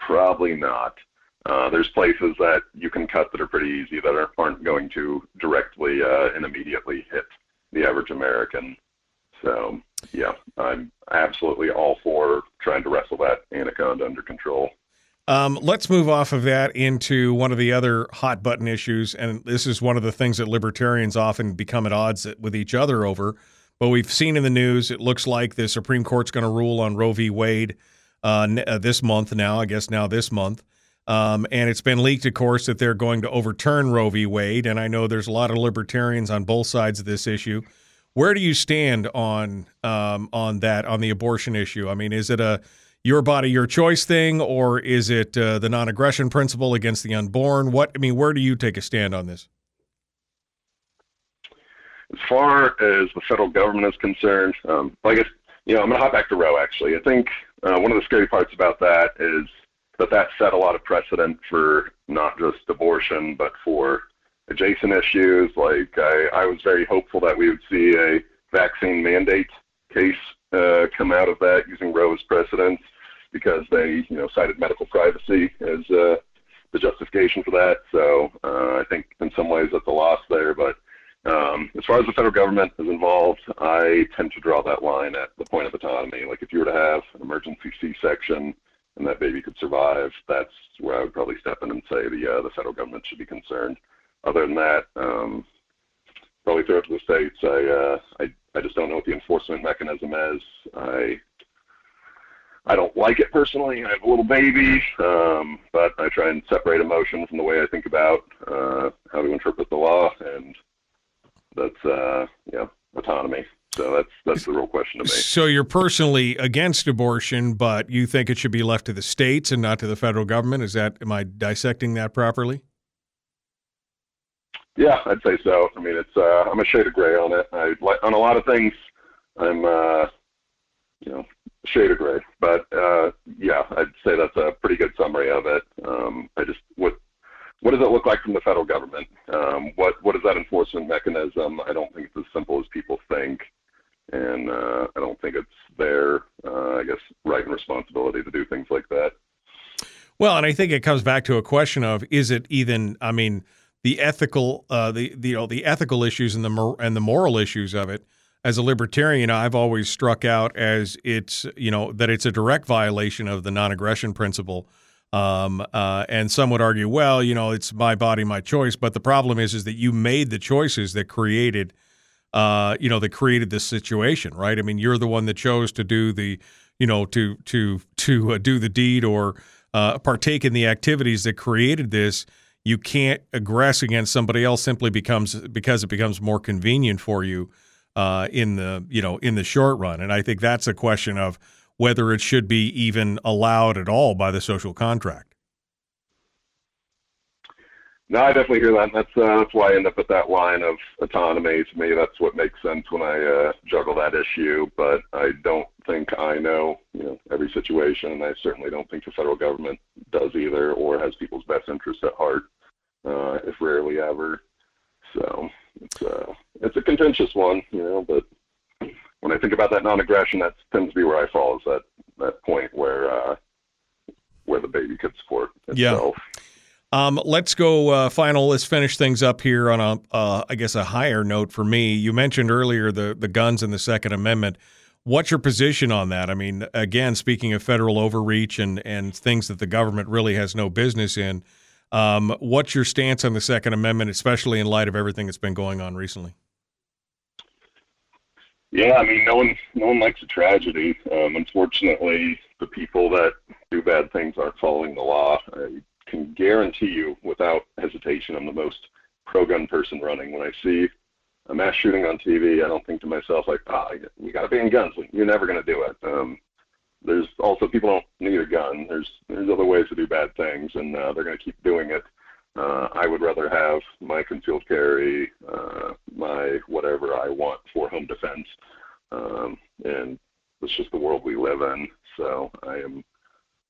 Probably not. Uh, there's places that you can cut that are pretty easy that are, aren't going to directly uh, and immediately hit the average American. So yeah, I'm absolutely all for trying to wrestle that anaconda under control. Um, let's move off of that into one of the other hot button issues, and this is one of the things that libertarians often become at odds with each other over. But we've seen in the news, it looks like the Supreme Court's going to rule on Roe v. Wade uh, uh, this month. Now, I guess now this month, um, and it's been leaked, of course, that they're going to overturn Roe v. Wade. And I know there's a lot of libertarians on both sides of this issue. Where do you stand on um, on that on the abortion issue? I mean, is it a your body, your choice thing, or is it uh, the non-aggression principle against the unborn? What I mean, where do you take a stand on this? As far as the federal government is concerned, um, I guess you know I'm going to hop back to Roe. Actually, I think uh, one of the scary parts about that is that that set a lot of precedent for not just abortion, but for adjacent issues. Like I, I was very hopeful that we would see a vaccine mandate case uh, come out of that using Roe as precedent because they, you know, cited medical privacy as uh, the justification for that. So uh, I think in some ways that's a loss there. But um, as far as the federal government is involved, I tend to draw that line at the point of autonomy. Like if you were to have an emergency C-section and that baby could survive, that's where I would probably step in and say the uh, the federal government should be concerned. Other than that, um, probably throw it to the states. I, uh, I I just don't know what the enforcement mechanism is. I I don't like it personally. I have a little baby, um, but I try and separate emotion from the way I think about uh, how to interpret the law, and that's uh, yeah autonomy. So that's that's the real question to me. So you're personally against abortion, but you think it should be left to the states and not to the federal government. Is that am I dissecting that properly? Yeah, I'd say so. I mean, it's uh, I'm a shade of gray on it. I like on a lot of things. I'm uh, you know shade of gray, but uh, yeah, I'd say that's a pretty good summary of it. Um, I just what what does it look like from the federal government? Um, what what is that enforcement mechanism? I don't think it's as simple as people think, and uh, I don't think it's their uh, I guess right and responsibility to do things like that. Well, and I think it comes back to a question of is it even? I mean the ethical uh, the, the you know the ethical issues and the mor- and the moral issues of it. As a libertarian, I've always struck out as it's you know that it's a direct violation of the non-aggression principle. Um, uh, and some would argue, well, you know, it's my body, my choice. But the problem is, is that you made the choices that created, uh, you know, that created this situation, right? I mean, you're the one that chose to do the, you know, to to to uh, do the deed or uh, partake in the activities that created this you can't aggress against somebody else simply becomes because it becomes more convenient for you uh, in the you know in the short run. And I think that's a question of whether it should be even allowed at all by the social contract. No, I definitely hear that. And that's uh, that's why I end up at that line of autonomy. To me, that's what makes sense when I uh, juggle that issue. But I don't think I know, you know, every situation, and I certainly don't think the federal government does either, or has people's best interests at heart, uh, if rarely ever. So it's uh, it's a contentious one, you know. But when I think about that non-aggression, that tends to be where I fall. Is that that point where uh, where the baby could support itself. Yeah. Um, let's go uh, final. Let's finish things up here on a, uh, I guess, a higher note for me. You mentioned earlier the the guns and the Second Amendment. What's your position on that? I mean, again, speaking of federal overreach and and things that the government really has no business in, um, what's your stance on the Second Amendment, especially in light of everything that's been going on recently? Yeah, I mean, no one no one likes a tragedy. Um, unfortunately, the people that do bad things aren't following the law. I can guarantee you, without hesitation, I'm the most pro-gun person running. When I see a mass shooting on TV, I don't think to myself like, "Ah, oh, we got to ban guns." You're never going to do it. Um, there's also people don't need a gun. There's there's other ways to do bad things, and uh, they're going to keep doing it. Uh, I would rather have my concealed carry, uh, my whatever I want for home defense, um, and it's just the world we live in. So I am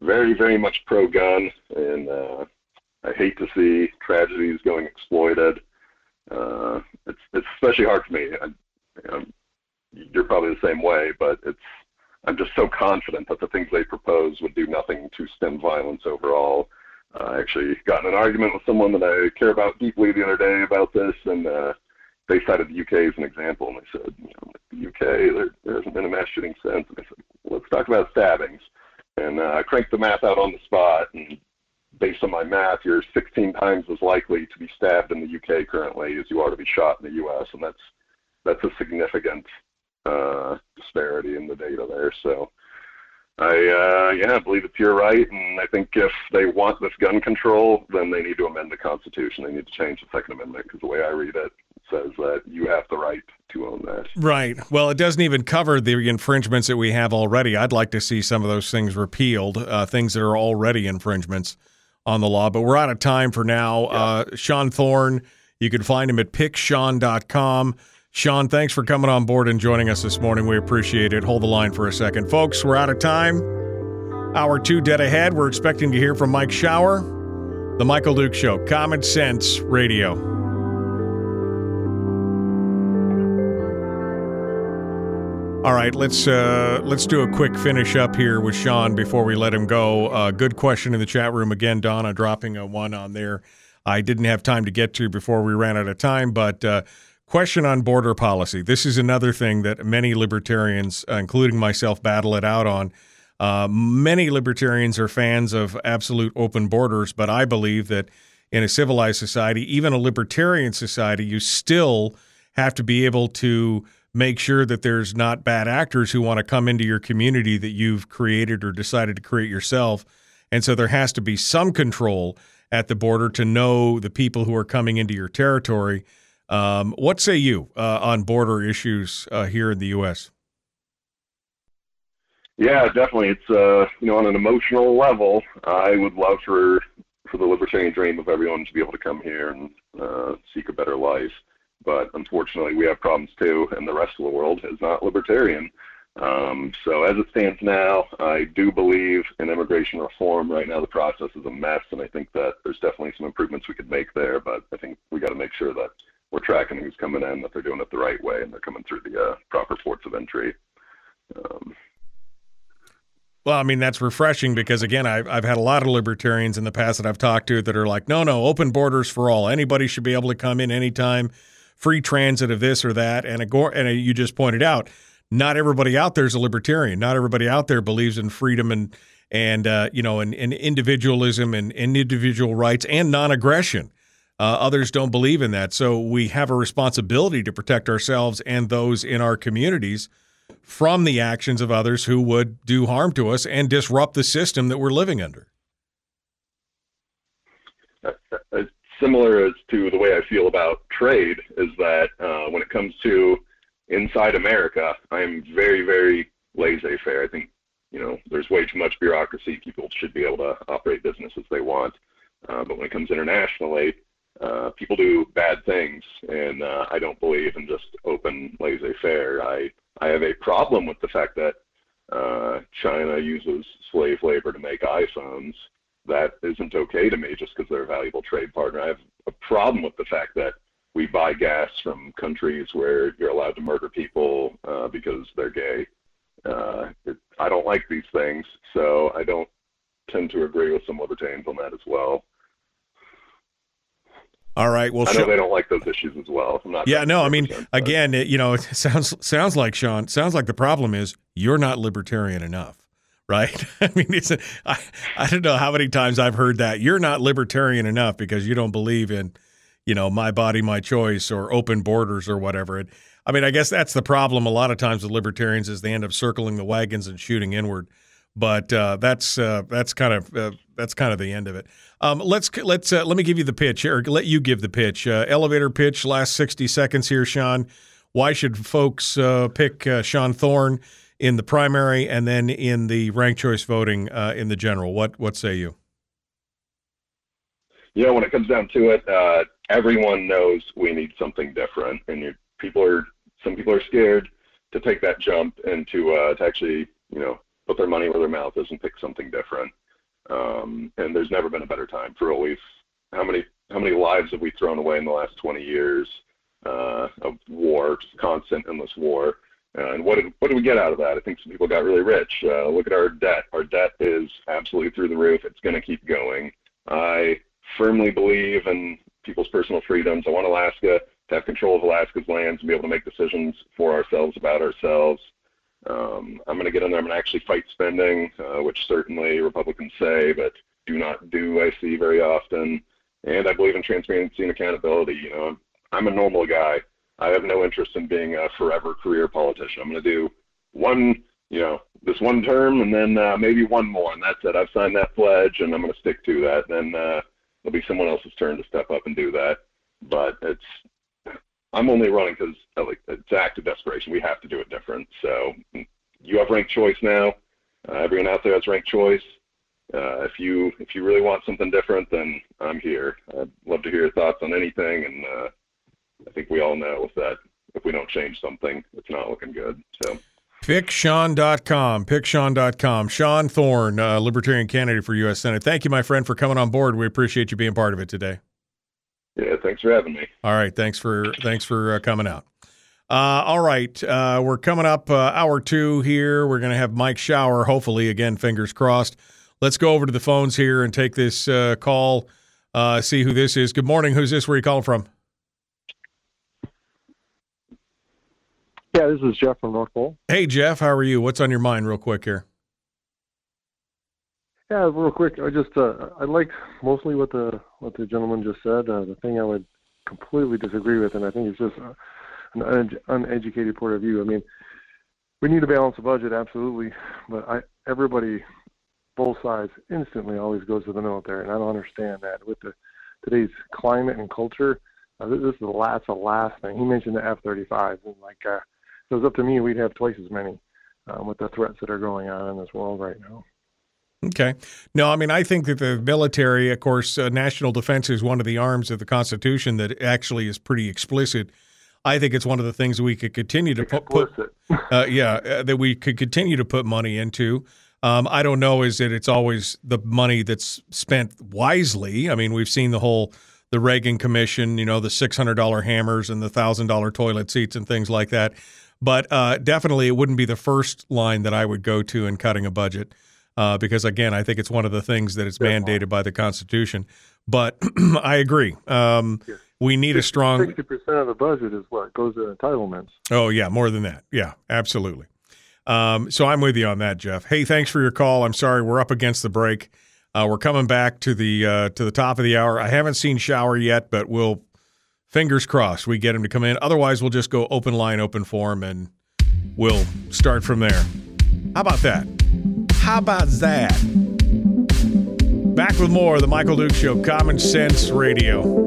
very, very much pro gun, and uh, I hate to see tragedies going exploited. Uh, it's it's especially hard for me. I, you know, you're probably the same way, but it's I'm just so confident that the things they propose would do nothing to stem violence overall. Uh, I actually got in an argument with someone that I care about deeply the other day about this, and uh, they cited the UK as an example, and they said, you know, the UK, there, there hasn't been a mass shooting since. And I said, let's talk about stabbings. And uh, I cranked the math out on the spot, and based on my math, you're 16 times as likely to be stabbed in the UK currently as you are to be shot in the US, and that's that's a significant uh, disparity in the data there. So I uh, yeah, I believe it's your right, and I think if they want this gun control, then they need to amend the Constitution. They need to change the Second Amendment because the way I read it, says that you have the right to own that. Right. Well, it doesn't even cover the infringements that we have already. I'd like to see some of those things repealed, uh, things that are already infringements on the law. But we're out of time for now. Yeah. Uh, Sean Thorne, you can find him at picksean.com. Sean, thanks for coming on board and joining us this morning. We appreciate it. Hold the line for a second. Folks, we're out of time. Hour two dead ahead. We're expecting to hear from Mike Shower. The Michael Dukes Show, Common Sense Radio. All right, let's uh, let's do a quick finish up here with Sean before we let him go. Uh, good question in the chat room again, Donna, dropping a one on there. I didn't have time to get to before we ran out of time, but uh, Question on border policy. This is another thing that many libertarians, uh, including myself, battle it out on. Uh, many libertarians are fans of absolute open borders, but I believe that in a civilized society, even a libertarian society, you still have to be able to make sure that there's not bad actors who want to come into your community that you've created or decided to create yourself. And so there has to be some control at the border to know the people who are coming into your territory. Um, what say you uh, on border issues uh, here in the U.S.? Yeah, definitely. It's uh, you know on an emotional level, I would love for for the libertarian dream of everyone to be able to come here and uh, seek a better life. But unfortunately, we have problems too, and the rest of the world is not libertarian. Um, so as it stands now, I do believe in immigration reform. Right now, the process is a mess, and I think that there's definitely some improvements we could make there. But I think we got to make sure that we're tracking who's coming in, that they're doing it the right way, and they're coming through the uh, proper ports of entry. Um, well, I mean, that's refreshing because, again, I've, I've had a lot of libertarians in the past that I've talked to that are like, no, no, open borders for all. Anybody should be able to come in anytime, free transit of this or that. And, a, and a, you just pointed out, not everybody out there is a libertarian. Not everybody out there believes in freedom and, and uh, you know, and, and individualism and, and individual rights and non aggression. Uh, others don't believe in that. So we have a responsibility to protect ourselves and those in our communities from the actions of others who would do harm to us and disrupt the system that we're living under. Uh, uh, similar as to the way I feel about trade is that uh, when it comes to inside America, I'm very, very laissez-faire. I think you know there's way too much bureaucracy. People should be able to operate business as they want. Uh, but when it comes internationally, uh, people do bad things, and uh, I don't believe in just open laissez-faire. I I have a problem with the fact that uh, China uses slave labor to make iPhones. That isn't okay to me just because they're a valuable trade partner. I have a problem with the fact that we buy gas from countries where you're allowed to murder people uh, because they're gay. Uh, it, I don't like these things, so I don't tend to agree with some libertarians on that as well. All right. Well, I know Sean- they don't like those issues as well. I'm not yeah, no, I mean, but- again, it, you know, it sounds sounds like Sean. Sounds like the problem is you're not libertarian enough, right? [laughs] I mean, it's a, I I don't know how many times I've heard that you're not libertarian enough because you don't believe in, you know, my body, my choice, or open borders or whatever. And I mean, I guess that's the problem. A lot of times with libertarians is they end up circling the wagons and shooting inward. But uh, that's uh, that's kind of uh, that's kind of the end of it. Um, let's let's uh, let me give you the pitch, or let you give the pitch. Uh, elevator pitch, last sixty seconds here, Sean. Why should folks uh, pick Sean Thorne in the primary and then in the ranked choice voting in the general? What what say you? You know, when it comes down to it, uh, everyone knows we need something different, and you, people are some people are scared to take that jump and to uh, to actually, you know, put their money where their mouth is and pick something different. Um, and there's never been a better time for always. How many how many lives have we thrown away in the last 20 years uh, of war, just constant endless war? Uh, and what did what did we get out of that? I think some people got really rich. Uh, look at our debt. Our debt is absolutely through the roof. It's going to keep going. I firmly believe in people's personal freedoms. I want Alaska to have control of Alaska's lands and be able to make decisions for ourselves about ourselves. Um, I'm going to get in there. I'm going to actually fight spending, uh, which certainly Republicans say, but do not do. I see very often. And I believe in transparency and accountability. You know, I'm, I'm a normal guy. I have no interest in being a forever career politician. I'm going to do one, you know, this one term and then uh, maybe one more, and that's it. I've signed that pledge, and I'm going to stick to that. Then uh, it'll be someone else's turn to step up and do that. But it's I'm only running because like it's act of desperation. We have to do it different. So you have ranked choice now. Uh, everyone out there has ranked choice. Uh, if you if you really want something different, then I'm here. I'd love to hear your thoughts on anything, and uh, I think we all know that if we don't change something, it's not looking good. So PickSean.com. PickSean.com. Sean Thorne, uh, Libertarian candidate for U.S. Senate. Thank you, my friend, for coming on board. We appreciate you being part of it today. yeah, thanks for having me. All right, thanks for thanks for uh, coming out. Uh, all right, uh, we're coming up uh, hour two here. We're going to have Mike Shower, hopefully again, fingers crossed. Let's go over to the phones here and take this uh, call. Uh, see who this is. Good morning. Who's this? Where you calling from? Yeah, this is Jeff from North Pole. Hey Jeff, how are you? What's on your mind, real quick here? Yeah, real quick, I just uh, I like mostly what the what the gentleman just said. Uh, the thing I would completely disagree with, and I think it's just uh, an un- uneducated point of view. I mean, we need to balance the budget, absolutely, but I everybody, both sides, instantly always goes to the military, and I don't understand that with the today's climate and culture. Uh, this, this is the last, the last thing. He mentioned the F-35, and like uh, it was up to me, we'd have twice as many um, with the threats that are going on in this world right now. Okay. No, I mean, I think that the military, of course, uh, national defense is one of the arms of the Constitution that actually is pretty explicit. I think it's one of the things we could continue to put, put Explicit. [laughs] uh, yeah, uh, that we could continue to put money into. Um, I don't know is that it's always the money that's spent wisely. I mean, we've seen the whole the Reagan Commission, you know, the six hundred dollar hammers and the thousand dollar toilet seats and things like that. But uh, definitely, it wouldn't be the first line that I would go to in cutting a budget. Uh, because again, I think it's one of the things that is mandated by the Constitution. But [clears throat] I agree. Um, we need a strong. Sixty percent of the budget is what goes to entitlements. Oh yeah, more than that. Yeah, absolutely. Um, so I'm with you on that, Jeff. Hey, thanks for your call. I'm sorry we're up against the break. Uh, we're coming back to the uh, to the top of the hour. I haven't seen Shower yet, but we'll fingers crossed we get him to come in. Otherwise, we'll just go open line, open form, and we'll start from there. How about that? How about that? Back with more of the Michael Dukes Show, Common Sense Radio.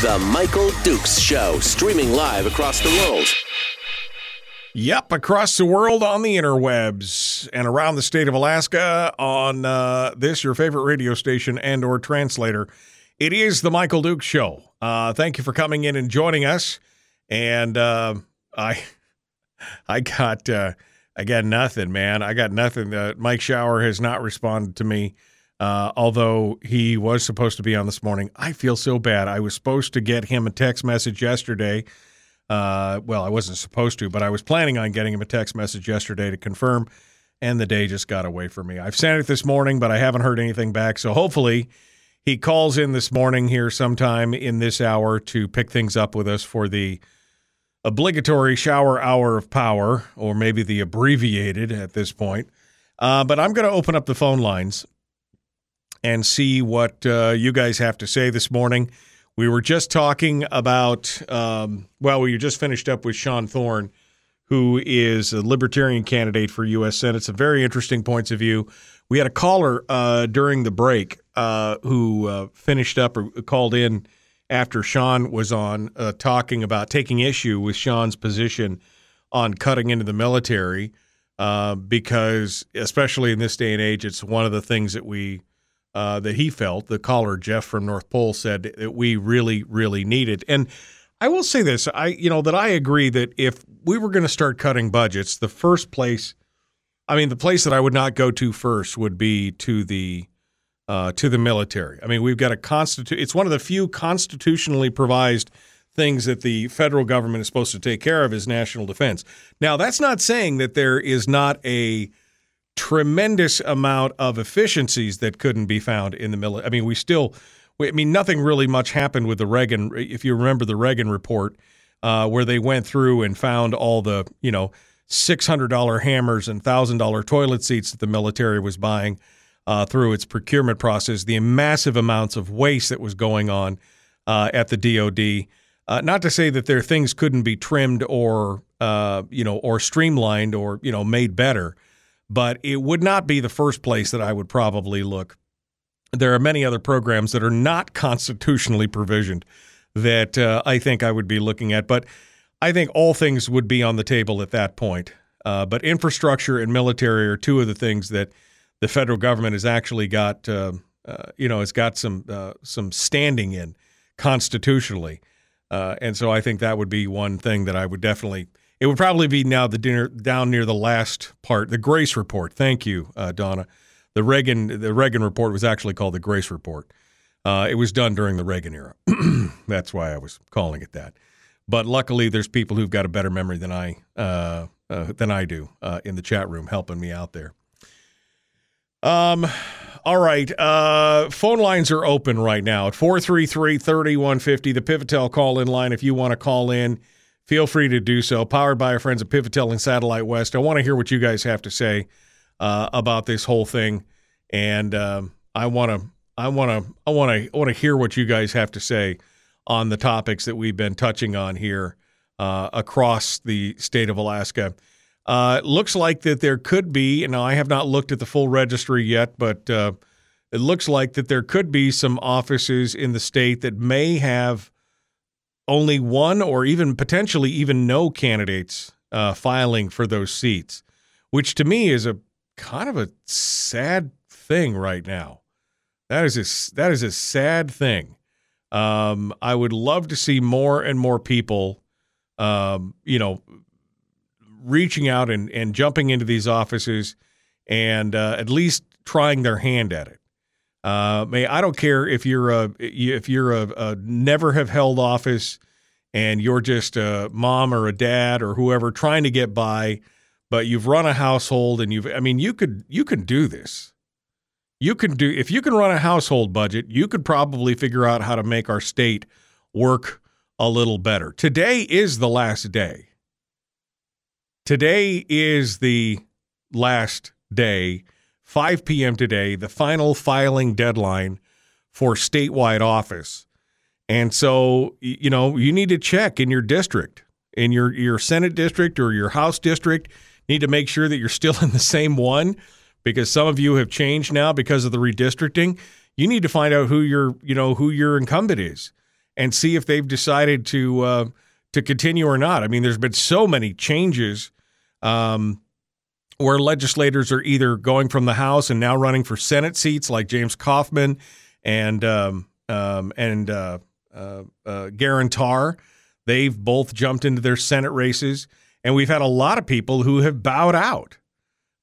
The Michael Dukes Show, streaming live across the world. Yep, across the world on the interwebs and around the state of Alaska on uh, this your favorite radio station and or translator. It is the Michael Dukes Show. Uh, thank you for coming in and joining us. And uh, I, [laughs] I got, uh, I got nothing, man. I got nothing. Uh, Mike Shower has not responded to me. Uh, although he was supposed to be on this morning, I feel so bad. I was supposed to get him a text message yesterday. Uh, well, I wasn't supposed to, but I was planning on getting him a text message yesterday to confirm, and the day just got away from me. I've sent it this morning, but I haven't heard anything back. So hopefully, he calls in this morning here sometime in this hour to pick things up with us for the obligatory shower hour of power, or maybe the abbreviated at this point. Uh, but I'm going to open up the phone lines and see what uh, you guys have to say this morning. We were just talking about, um, well, we just finished up with Sean Thorne, who is a libertarian candidate for U.S. Senate. Some very interesting points of view. We had a caller uh, during the break uh, who uh, finished up or called in after Sean was on uh, talking about taking issue with Sean's position on cutting into the military uh, because, especially in this day and age, it's one of the things that we uh, that he felt. The caller Jeff from North Pole said that we really, really needed. And I will say this: I, you know, that I agree that if we were going to start cutting budgets, the first place, I mean, the place that I would not go to first would be to the uh, to the military. I mean, we've got a constitu- It's one of the few constitutionally provised things that the federal government is supposed to take care of is national defense. Now, that's not saying that there is not a tremendous amount of efficiencies that couldn't be found in the military. I mean, we still, I mean, nothing really much happened with the Reagan. If you remember the Reagan report, uh, where they went through and found all the, you know, six hundred dollar hammers and thousand dollar toilet seats that the military was buying uh, through its procurement process, the massive amounts of waste that was going on uh, at the DoD. Uh, not to say that their things couldn't be trimmed or, uh, you know, or streamlined or you know made better but it would not be the first place that I would probably look. There are many other programs that are not constitutionally provisioned that uh, I think I would be looking at, but I think all things would be on the table at that point. Uh, but infrastructure and military are two of the things that the federal government has actually got, uh, uh you know, has got some uh, some standing in constitutionally, uh, and so I think that would be one thing that I would definitely it would probably be now the dinner down near the last part, the Grace Report. Thank you, uh, Donna. The Reagan the Reagan report was actually called the Grace Report. Uh, it was done during the Reagan era. [clears throat] That's why I was calling it that. But luckily, there's people who've got a better memory than I uh, uh than I do uh, in the chat room, helping me out there. Um. All right. Uh, phone lines are open right now at 433 3150, the Pivotel call in line. If you want to call in, feel free to do so. Powered by our friends at Pivotel and Satellite West. I want to hear what you guys have to say uh, about this whole thing, and um, I want to, I want to, I want to, I want to hear what you guys have to say on the topics that we've been touching on here uh, across the state of Alaska. Uh, looks like that there could be, and I have not looked at the full registry yet, but uh, it looks like that there could be some offices in the state that may have only one or even potentially even no candidates uh, filing for those seats, which to me is a kind of a sad thing right now. That is a, that is a sad thing. Um, I would love to see more and more people, um, you know, reaching out and, and jumping into these offices and uh, at least trying their hand at it. Uh, may I don't care if you're a if you're a, a never have held office and you're just a mom or a dad or whoever trying to get by, but you've run a household and you've I mean you could you can do this. You can do if you can run a household budget, you could probably figure out how to make our state work a little better. Today is the last day. Today is the last day, 5 p.m. today, the final filing deadline for statewide office. And so, you know, you need to check in your district, in your, your Senate district or your House district, need to make sure that you're still [laughs] in the same one because some of you have changed now because of the redistricting. You need to find out who your, you know, who your incumbent is and see if they've decided to uh, to continue or not. I mean, there's been so many changes um, where legislators are either going from the House and now running for Senate seats, like James Kaufman and um, um, and uh, uh, uh, Geran Tarr. They've both jumped into their Senate races, and we've had a lot of people who have bowed out.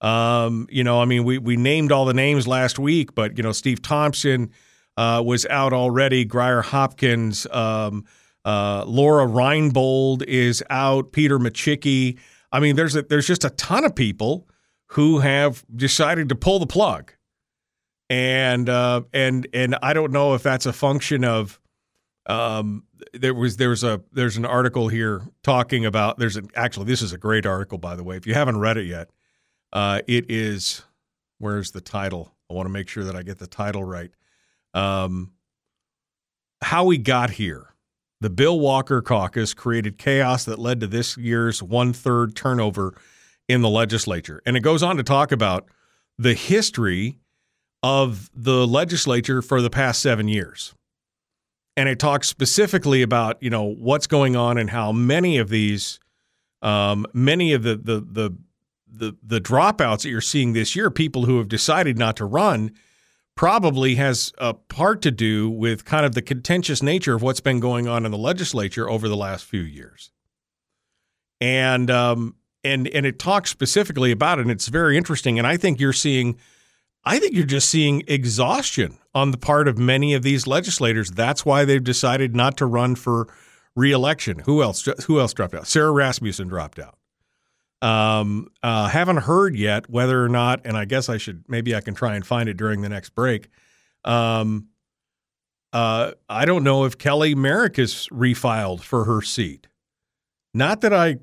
Um, you know, I mean, we we named all the names last week, but you know, Steve Thompson uh, was out already. Grier Hopkins, um, uh, Lora Reinbold is out. Peter Micciche. I mean, there's a, there's just a ton of people who have decided to pull the plug, and uh, and and I don't know if that's a function of. Um, there was there was a there's an article here talking about there's an actually this is a great article by the way if you haven't read it yet uh, it is where's the title I want to make sure that I get the title right um, how we got here. The Bill Walker caucus created chaos that led to this year's one third turnover in the legislature. And it goes on to talk about the history of the legislature for the past seven years. And it talks specifically about, you know, what's going on and how many of these, um, many of the, the, the, the, the dropouts that you're seeing this year, people who have decided not to run, probably has a part to do with kind of the contentious nature of what's been going on in the legislature over the last few years. And um, and and it talks specifically about it, and it's very interesting. And I think you're seeing, I think you're just seeing exhaustion on the part of many of these legislators. That's why they've decided not to run for reelection. Who else? Who else dropped out? Sara Rasmussen dropped out. Um, uh, haven't heard yet whether or not, and I guess I should maybe I can try and find it during the next break. Um, uh, I don't know if Kelly Merrick is refiled for her seat. Not that I,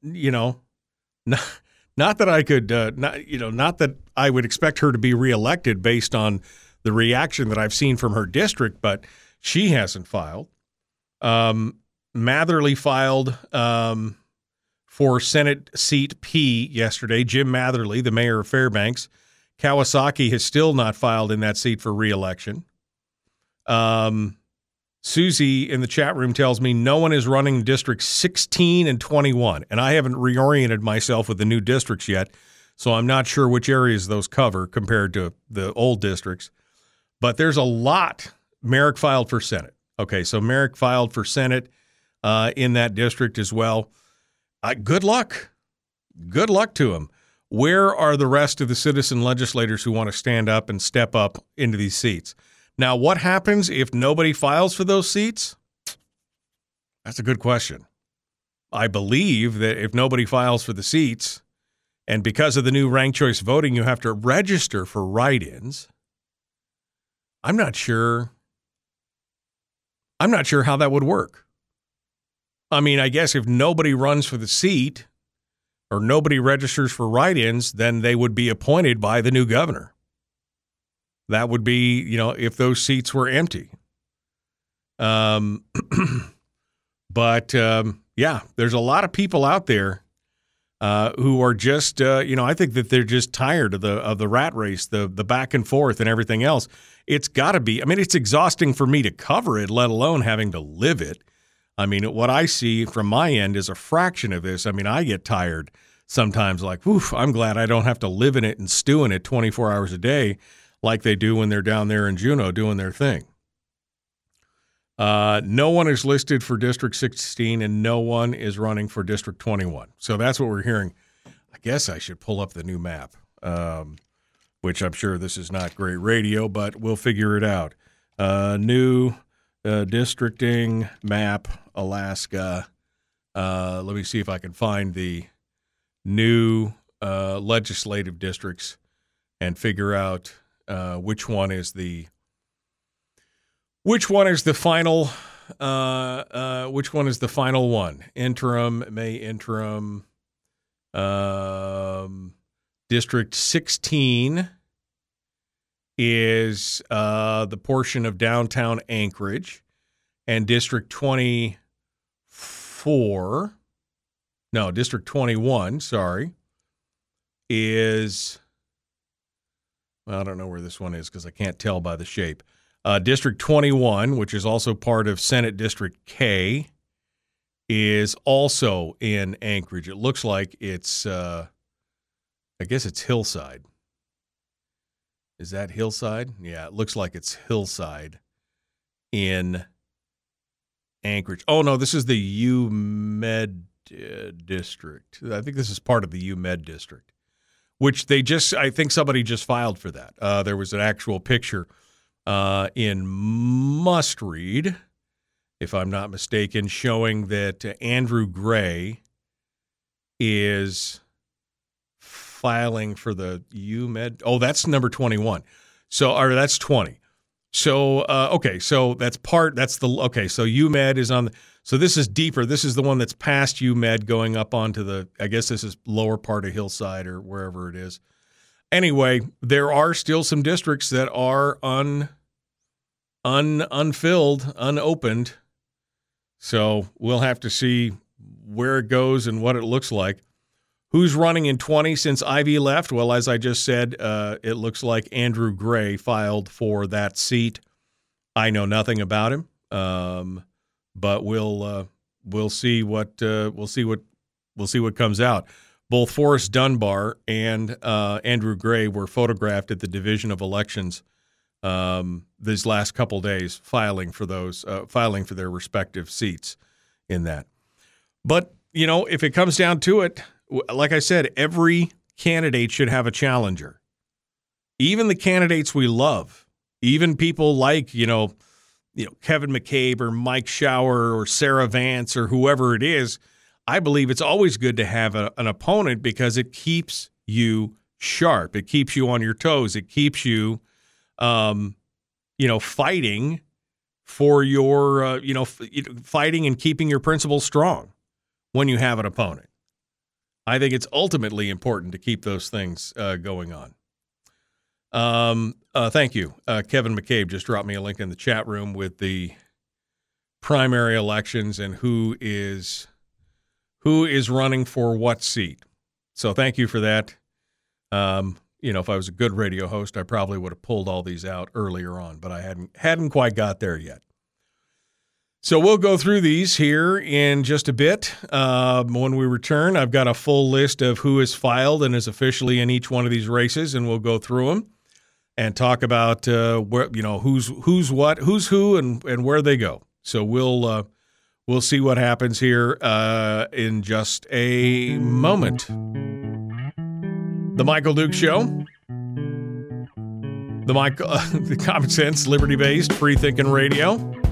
you know, [laughs] not, not that I could, uh, not you know, not that I would expect her to be reelected based on the reaction that I've seen from her district, but she hasn't filed. Um, Matherly filed. Um, for Senate seat P yesterday. Jim Matherly, the mayor of Fairbanks. Kawasaki has still not filed in that seat for reelection. Um, Susie in the chat room tells me no one is running districts 16 and 21, and I haven't reoriented myself with the new districts yet, so I'm not sure which areas those cover compared to the old districts. But there's a lot. Merrick filed for Senate. Okay, so Merrick filed for Senate uh, in that district as well uh, good luck. Good luck to him. Where are the rest of the citizen legislators who want to stand up and step up into these seats? Now, what happens if nobody files for those seats? That's a good question. I believe that if nobody files for the seats, and because of the new ranked choice voting, you have to register for write ins. I'm not sure. I'm not sure how that would work. I mean, I guess if nobody runs for the seat or nobody registers for write ins, then they would be appointed by the new governor. That would be, you know, if those seats were empty. Um, [clears throat] but um, yeah, there's a lot of people out there uh, who are just, uh, you know, I think that they're just tired of the of the rat race, the the back and forth, and everything else. It's got to be. I mean, it's exhausting for me to cover it, let alone having to live it. I mean, what I see from my end is a fraction of this. I mean, I get tired sometimes, like, oof, I'm glad I don't have to live in it and stew in it 24 hours a day like they do when they're down there in Juneau doing their thing. Uh, no one is listed for District 16 and no one is running for District 21. So that's what we're hearing I guess I should pull up the new map, um, which I'm sure this is not great radio, but we'll figure it out. Uh, new uh, districting map, Alaska. Uh, let me see if I can find the new uh, legislative districts and figure out uh, which one is the which one is the final uh, uh, which one is the final one interim may interim um, district 16 is uh, the portion of downtown anchorage and district 24 no district 21 sorry is well, I don't know where this one is because I can't tell by the shape. Uh, District 21, which is also part of Senate District K, is also in Anchorage. It looks like it's, uh, I guess it's Hillside. Is that Hillside? Yeah, it looks like it's Hillside in Anchorage. Oh, no, this is the UMed uh, district. I think this is part of the UMed district which they just, I think somebody just filed for that. Uh, there was an actual picture uh, in Must Read, if I'm not mistaken, showing that Andrew Gray is filing for the UMed. Oh, that's number 21. So, or that's 20. So, uh, okay, so that's part, that's the, okay, so UMed is on the, so this is deeper. This is the one that's past UMed going up onto the, I guess this is lower part of Hillside or wherever it is. Anyway, there are still some districts that are un, un unfilled, unopened. So we'll have to see where it goes and what it looks like. Who's running in 20 since Ivy left? Well, as I just said, uh, it looks like Andrew Gray filed for that seat. I know nothing about him. Um, but we'll uh, we'll see what uh, we'll see what we'll see what comes out. Both Forrest Dunbar and uh, Andrew Gray were photographed at the Division of Elections um, these last couple days, filing for those uh, filing for their respective seats in that. But you know, if it comes down to it, like I said, every candidate should have a challenger. Even the candidates we love, even people like you know you know Kevin McCabe or Mike Shower or Sarah Vance or whoever it is, I believe it's always good to have a, an opponent because it keeps you sharp. It keeps you on your toes. It keeps you, um, you know, fighting for your, uh, you know, f- fighting and keeping your principles strong when you have an opponent. I think it's ultimately important to keep those things uh, going on. Um, uh, thank you. Uh, Kevin McCabe just dropped me a link in the chat room with the primary elections and who is who is running for what seat. So thank you for that. Um, you know, if I was a good radio host, I probably would have pulled all these out earlier on, but I hadn't hadn't quite got there yet. So we'll go through these here in just a bit. Uh, when we return, I've got a full list of who is filed and is officially in each one of these races, and we'll go through them and talk about uh, where you know who's who's what, who's who, and and where they go. So we'll uh, we'll see what happens here uh, in just a moment. The Michael Duke Show. The Michael, [laughs] the common sense, liberty based, free thinking radio.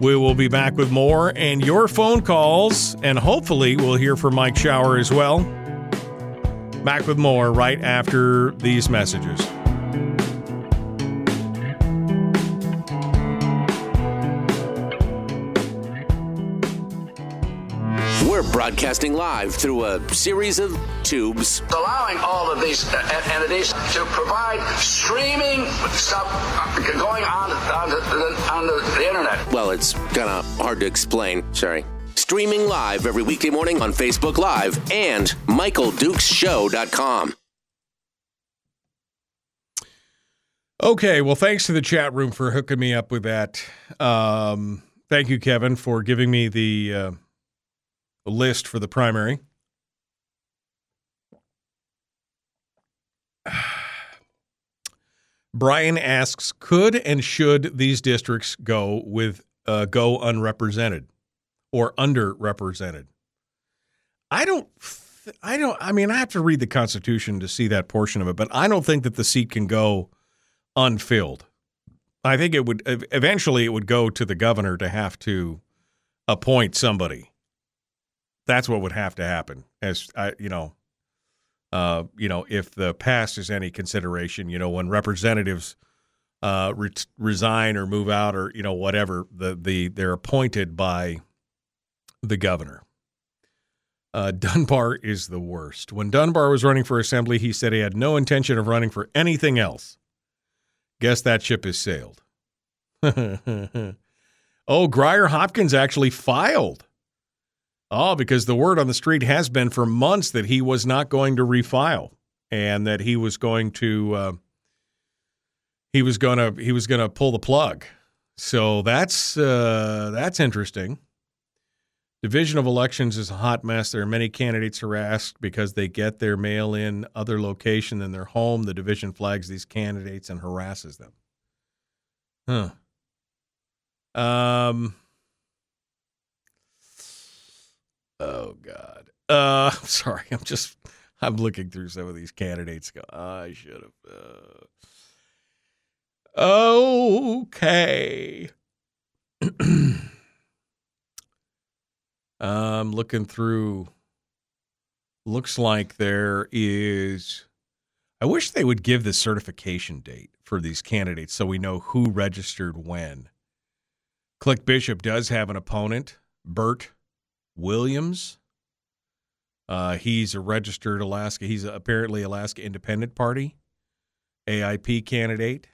We will be back with more and your phone calls, and hopefully we'll hear from Mike Shower as well. Back with more right after these messages. Broadcasting live through a series of tubes. Allowing all of these uh, entities to provide streaming stuff uh, going on on the, on the internet. Well, it's kind of hard to explain. Sorry streaming live every weekday morning on Facebook Live and MichaelDukesShow.com. Okay, well, thanks to the chat room for hooking me up with that. Um, thank you, Kevin, for giving me the uh, list for the primary. [sighs] Brian asks, could and should these districts go with uh, go unrepresented? or underrepresented. I don't th- I don't. I mean, I have to read the Constitution to see that portion of it, but I don't think that the seat can go unfilled. I think it would eventually it would go to the governor to have to appoint somebody. That's what would have to happen. As I, you know, uh, you know, if the past is any consideration, you know, when representatives uh, re- resign or move out or you know whatever, the the they're appointed by the governor. Uh, [laughs] Dunbar is the worst. When Dunbar was running for assembly, he said he had no intention of running for anything else. Guess that ship has sailed. [laughs] oh, Grier Hopkins actually filed. Oh, because the word on the street has been for months that he was not going to refile and that he was going to uh, he was going to he was going to pull the plug. So that's uh, that's interesting. Division of Elections is a hot mess. There are many candidates harassed because they get their mail in other location than their home. The division flags these candidates and harasses them. Huh. Um. Oh God. Uh, [laughs] sorry. I'm just. I'm looking through some of these candidates. Go. I should have. Uh... Okay. [clears throat] I'm looking through. Looks like there is. I wish they would give the certification date for these candidates so we know who registered when. Click Bishop does have an opponent, Bert Williams. Uh, he's a registered Alaska. He's apparently Alaska Independent Party, AIP candidate.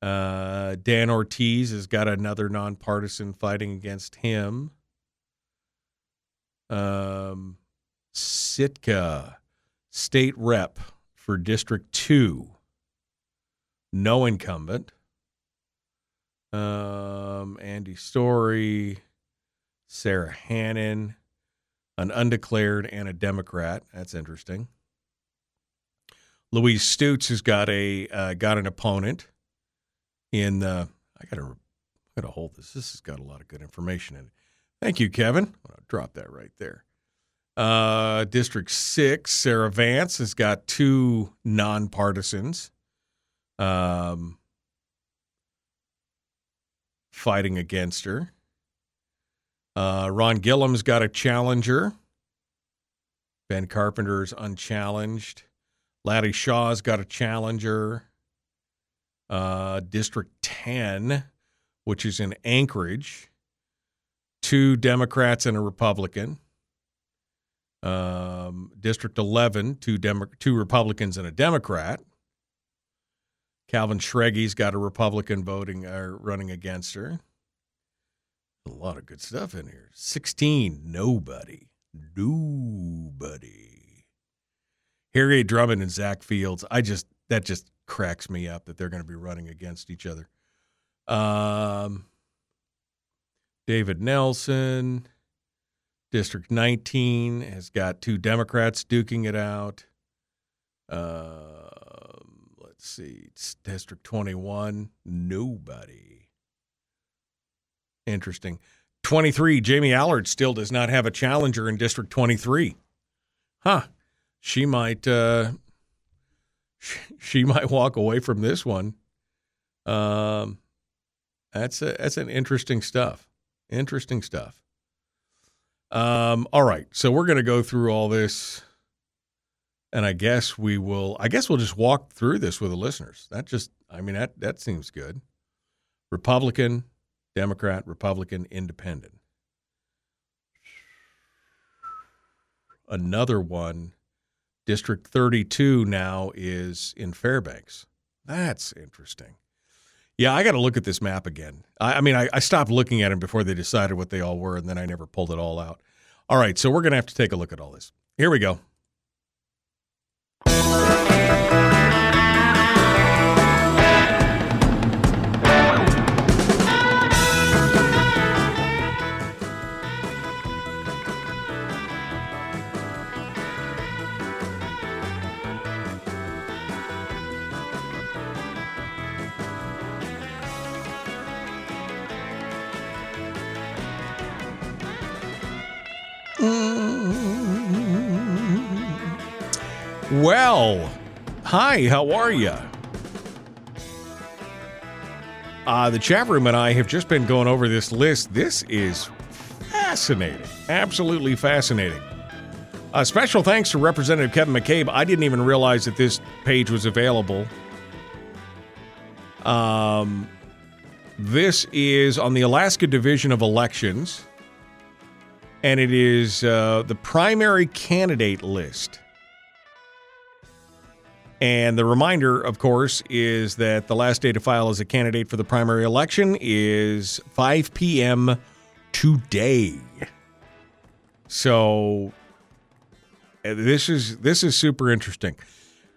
Uh, Dan Ortiz has got another nonpartisan fighting against him. Um, Sitka, state rep for District 2, no incumbent. Um, Andy Story, Sara Hannan, an undeclared and a Democrat. That's interesting. Louise Stutes has got a uh, got an opponent in the. I gotta I gotta hold this. This has got a lot of good information in it. Thank you, Kevin. I'll drop that right there. Uh, District 6, Sarah Vance has got two nonpartisans um, fighting against her. Uh, Ron Gillham's got a challenger. Ben Carpenter's unchallenged. Laddie Shaw's got a challenger. Uh, District 10, which is in Anchorage, two Democrats and a Republican. Um, District 11, two, Demo- two Republicans and a Democrat. Calvin Schrage's got a Republican voting or running against her. A lot of good stuff in here. 16, nobody. Nobody. Harriet Drummond and Zach Fields. I just, that just cracks me up that they're going to be running against each other. Um, David Nelson, District 19, has got two Democrats duking it out. Um, let's see, it's District 21, nobody. Interesting. 23, Jamie Allard still does not have a challenger in District 23. Huh. She might uh she might walk away from this one. Um that's a, that's an interesting stuff. Interesting stuff. Um all right. So we're going to go through all this and I guess we will I guess we'll just walk through this with the listeners. That just I mean that that seems good. Republican, Democrat, Republican, Independent. Another one, District 32 now is in Fairbanks. That's interesting. Yeah, I got to look at this map again. I, I mean, I, I, stopped looking at them before they decided what they all were, and then I never pulled it all out. All right, so we're going to have to take a look at all this. Here we go. Well, hi, how are you? Uh, the chat room and I have just been going over this list. This is fascinating. Absolutely fascinating. A special thanks to Representative Kevin McCabe. I didn't even realize that this page was available. Um, this is on the Alaska Division of Elections, and it is uh, the primary candidate list. And the reminder, of course, is that the last day to file as a candidate for the primary election is 5 p.m. today. So uh, this is this is super interesting.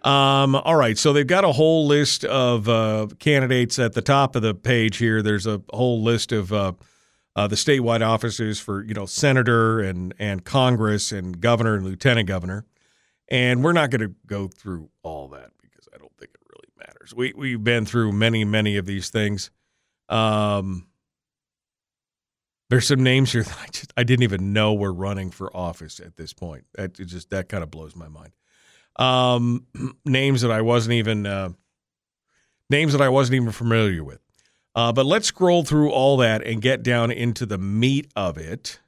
Um, all right, so they've got a whole list of uh, candidates at the top of the page here. There's a whole list of uh, uh, the statewide offices for you know senator and and Congress and governor and lieutenant governor. And we're not going to go through all that because I don't think it really matters. We we've been through many many of these things. Um, there's some names here [laughs] that I just I didn't even know were running for office at this point. That just that kind of blows my mind. Um, [clears throat] names that I wasn't even uh, names that I wasn't even familiar with. Uh, but let's scroll through all that and get down into the meat of it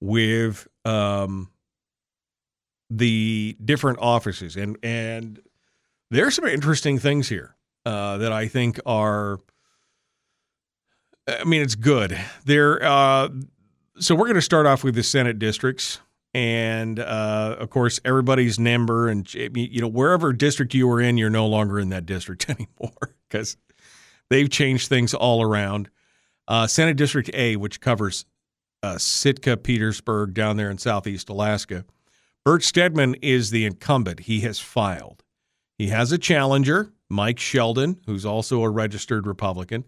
with um, the different offices and and there's some interesting things here uh, that I think are. I mean, it's good. There. Uh, so we're going to start off with the Senate districts, and uh, of course, everybody's number, and you know, wherever district you were in, you're no longer in that district [laughs] anymore because they've changed things all around. Uh, Senate District A, which covers uh, Sitka, Petersburg, down there in southeast Alaska. Bert Stedman is the incumbent. He has filed. He has a challenger, Mike Sheldon, who's also a registered Republican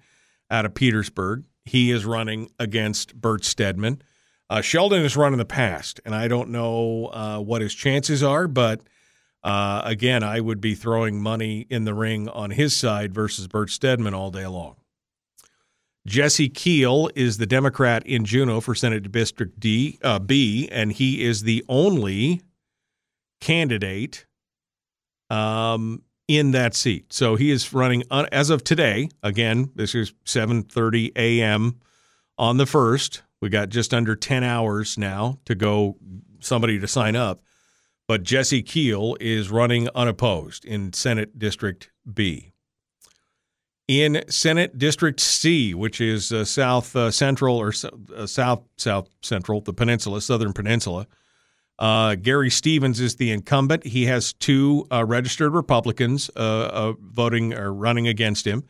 out of Petersburg. He is running against Bert Stedman. Uh, Sheldon has run in the past, and I don't know uh, what his chances are, but uh, again, I would be throwing money in the ring on his side versus Bert Stedman all day long. Jesse Kiehl is the Democrat in Juneau for Senate District D, uh, B, and he is the only candidate um, in that seat. So he is running un- as of today. Again, this is 7:30 a.m. on the first. We got just under 10 hours now to go. Somebody to sign up, but Jesse Kiehl is running unopposed in Senate District B. In Senate District C, which is uh, South uh, Central or uh, South South Central, the Peninsula, Southern Peninsula. Uh, Gary Stevens is the incumbent. He has two uh, registered Republicans uh, uh, voting or running against him.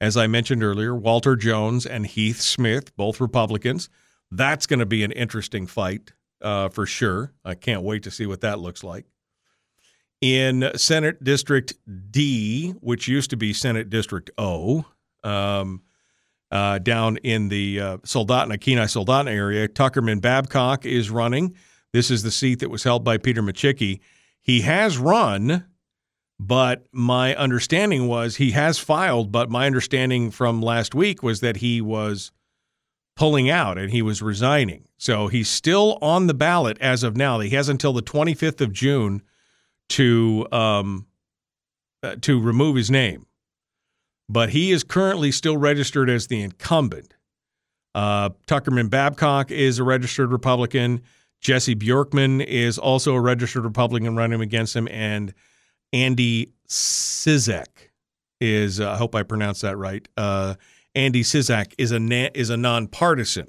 As I mentioned earlier, Walter Jones and Heath Smith, both Republicans. That's going to be an interesting fight uh, for sure. I can't wait to see what that looks like. In Senate District D, which used to be Senate District O, um, uh, down in the Soldotna, Kenai Soldotna area, Tuckerman Babcock is running. This is the seat that was held by Peter Micciche. He has run, but my understanding was he has filed, but my understanding from last week was that he was pulling out and he was resigning. So he's still on the ballot as of now. He has until the 25th of June to um, uh, to remove his name, but he is currently still registered as the incumbent. Uh, Tuckerman Babcock is a registered Republican. Jesse Bjorkman is also a registered Republican running against him, and Andy Cizek is. Uh, I hope I pronounced that right. Uh, Andy Cizek is a na- is a nonpartisan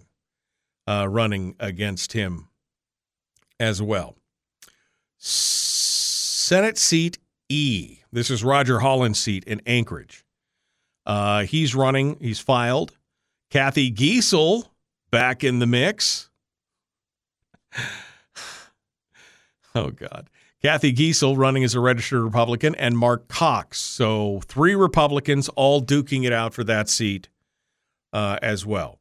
uh, running against him as well. Senate seat E. This is Roger Holland's seat in Anchorage. Uh, he's running. He's filed. Cathy Giessel back in the mix. [sighs] oh God. Cathy Giessel running as a registered Republican, and Mark Cox. So three Republicans all duking it out for that seat uh, as well.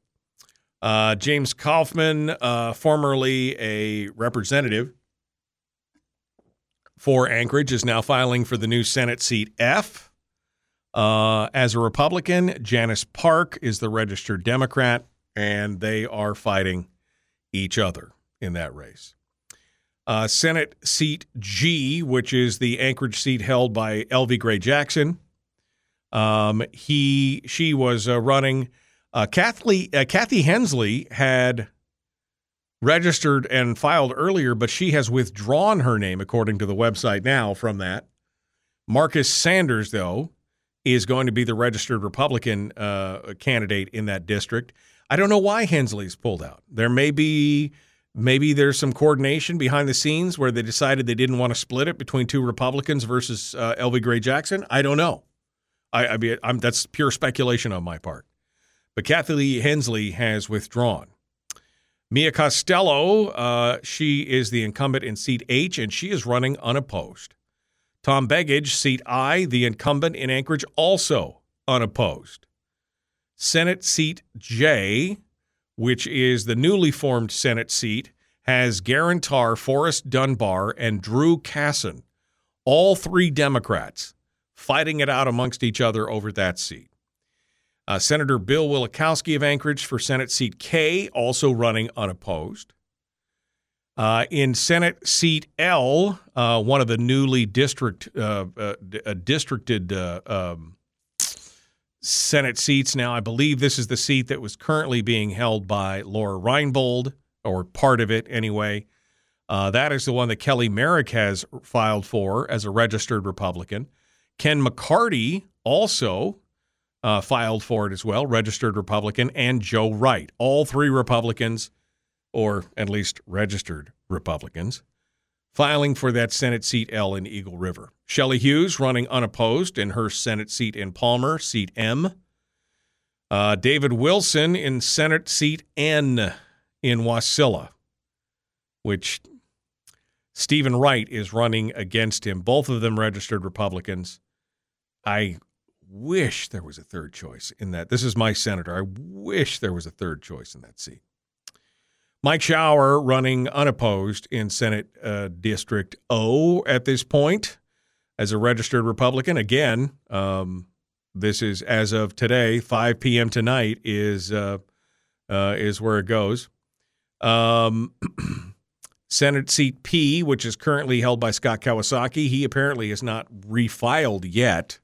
Uh, James Kaufman, uh, formerly a representative for Anchorage, is now filing for the new Senate seat F. Uh, as a Republican, Janice Park is the registered Democrat, and they are fighting each other in that race. Uh, Senate seat G, which is the Anchorage seat held by Elvi Gray-Jackson. Um, he she was uh, running. Uh, Kathy uh, Kathy Hensley had registered and filed earlier, but she has withdrawn her name according to the website now from that. Marcus Sanders, though, is going to be the registered Republican uh, candidate in that district. I don't know why Hensley's pulled out. There may be maybe there's some coordination behind the scenes where they decided they didn't want to split it between two Republicans versus uh, Elvi Gray-Jackson. I don't know. I, I mean, I'm, that's pure speculation on my part. But Kathy Lee Hensley has withdrawn. Mia Costello, uh, she is the incumbent in seat H, and she is running unopposed. Tom Begich, seat I, the incumbent in Anchorage, also unopposed. Senate seat J, which is the newly formed Senate seat, has Geran Tarr, Forrest Dunbar, and Drew Casson, all three Democrats, fighting it out amongst each other over that seat. Uh, Senator Bill Wielechowski of Anchorage for Senate seat K, also running unopposed. Uh, in Senate seat L, uh, one of the newly district uh, uh, uh districted um, Senate seats now, I believe this is the seat that was currently being held by Lora Reinbold, or part of it anyway. that is the one that Kelly Merrick has filed for as a registered Republican. Ken McCarty also uh, filed for it as well, registered Republican, and Joe Wright, all three Republicans, or at least registered Republicans, filing for that Senate seat L in Eagle River. Shelley Hughes running unopposed in her Senate seat in Palmer, seat M. Uh, David Wilson in Senate seat N in Wasilla, which Stephen Wright is running against him. Both of them registered Republicans. I wish there was a third choice in that. This is my senator. I wish there was a third choice in that seat. Mike Shower running unopposed in Senate uh, District O at this point as a registered Republican. Again, um, this is as of today, 5 p.m. tonight is uh, uh, is where it goes. Um, [clears throat] Senate seat P, which is currently held by Scott Kawasaki, he apparently is not refiled yet.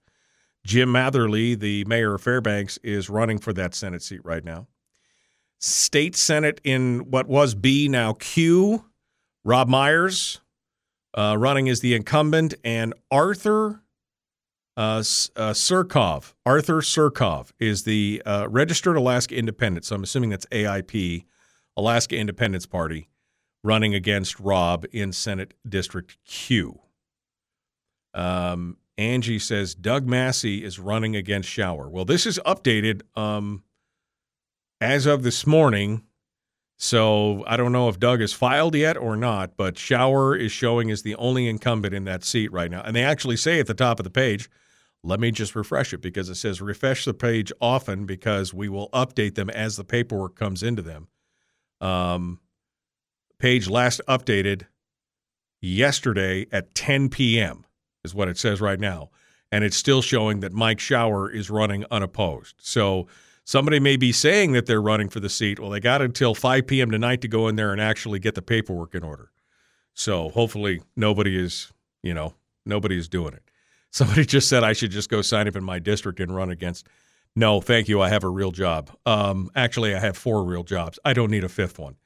Jim Matherly, the mayor of Fairbanks, is running for that Senate seat right now. State Senate in what was B, now Q. Rob Myers uh, running as the incumbent, and Arthur uh, uh, Surkov. Arthur Surkov is the uh, registered Alaska Independent. So I'm assuming that's AIP, Alaska Independence Party, running against Rob in Senate District Q. Um, Angie says Doug Massey is running against Shower. Well, this is updated um, as of this morning. So I don't know if Doug has filed yet or not, but Shower is showing as the only incumbent in that seat right now. And they actually say at the top of the page, let me just refresh it because it says refresh the page often because we will update them as the paperwork comes into them. Um, page last updated yesterday at 10 p.m is what it says right now. And it's still showing that Mike Shower is running unopposed. So somebody may be saying that they're running for the seat. Well, they got until 5 p.m. tonight to go in there and actually get the paperwork in order. So hopefully nobody is, you know, nobody is doing it. [laughs] Somebody just said I should just go sign up in my district and run against. No, thank you. I have a real job. Um, actually, I have four real jobs. I don't need a fifth one.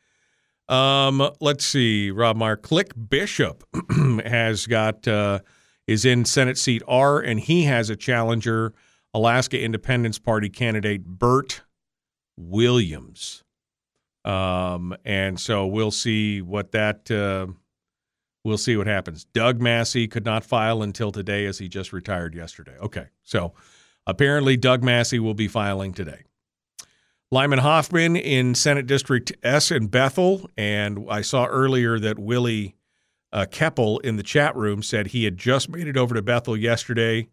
Um, let's see. Rob Meyer, Click Bishop [clears throat] has got. Uh, is in Senate seat R, and he has a challenger, Alaska Independence Party candidate Bert Williams. Um, and so we'll see what that uh, we'll see what happens. Doug Massey could not file until today, as he just retired yesterday. Okay, so apparently Doug Massey will be filing today. Lyman Hoffman in Senate District S in Bethel, and I saw earlier that Willie uh, Keppel in the chat room said he had just made it over to Bethel yesterday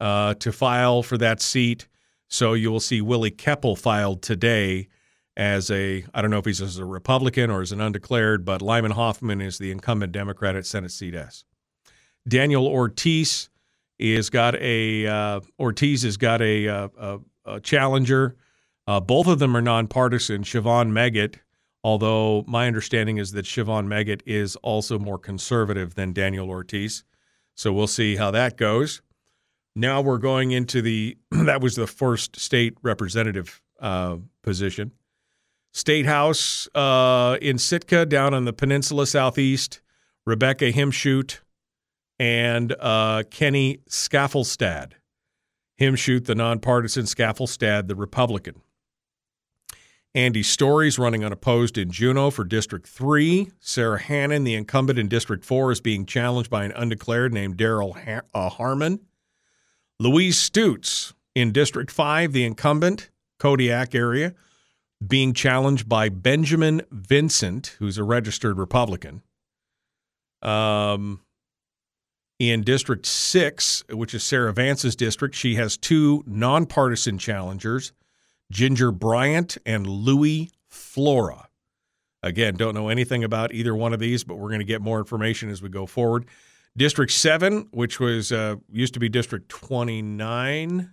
uh, to file for that seat. So you will see Willie Keppel filed today as a, I don't know if he's as a Republican or as an undeclared, but Lyman Hoffman is the incumbent Democrat at Senate seat S. Daniel Ortiz is got a uh, Ortiz has got a, uh, a, a challenger. Uh, both of them are nonpartisan. Siobhan Meggett Although my understanding is that Siobhan Meggett is also more conservative than Daniel Ortiz. So we'll see how that goes. Now we're going into the, [clears throat] that was the first state representative uh, position. State House uh, in Sitka down on the peninsula southeast, Rebecca Himschoot and uh, Kenny Skaflestad. Himschoot, the nonpartisan, Skaflestad, the Republican. Andy Story's running unopposed in Juneau for District 3. Sara Hannan, the incumbent in District 4, is being challenged by an undeclared named Daryl uh, Harmon. Louise Stutes in District 5, the incumbent, Kodiak area, being challenged by Benjamin Vincent, who's a registered Republican. Um, in District 6, which is Sarah Vance's district, she has two nonpartisan challengers. Ginger Bryant and Louis Flora. Again, don't know anything about either one of these, but we're going to get more information as we go forward. District 7, which was uh, used to be District 29,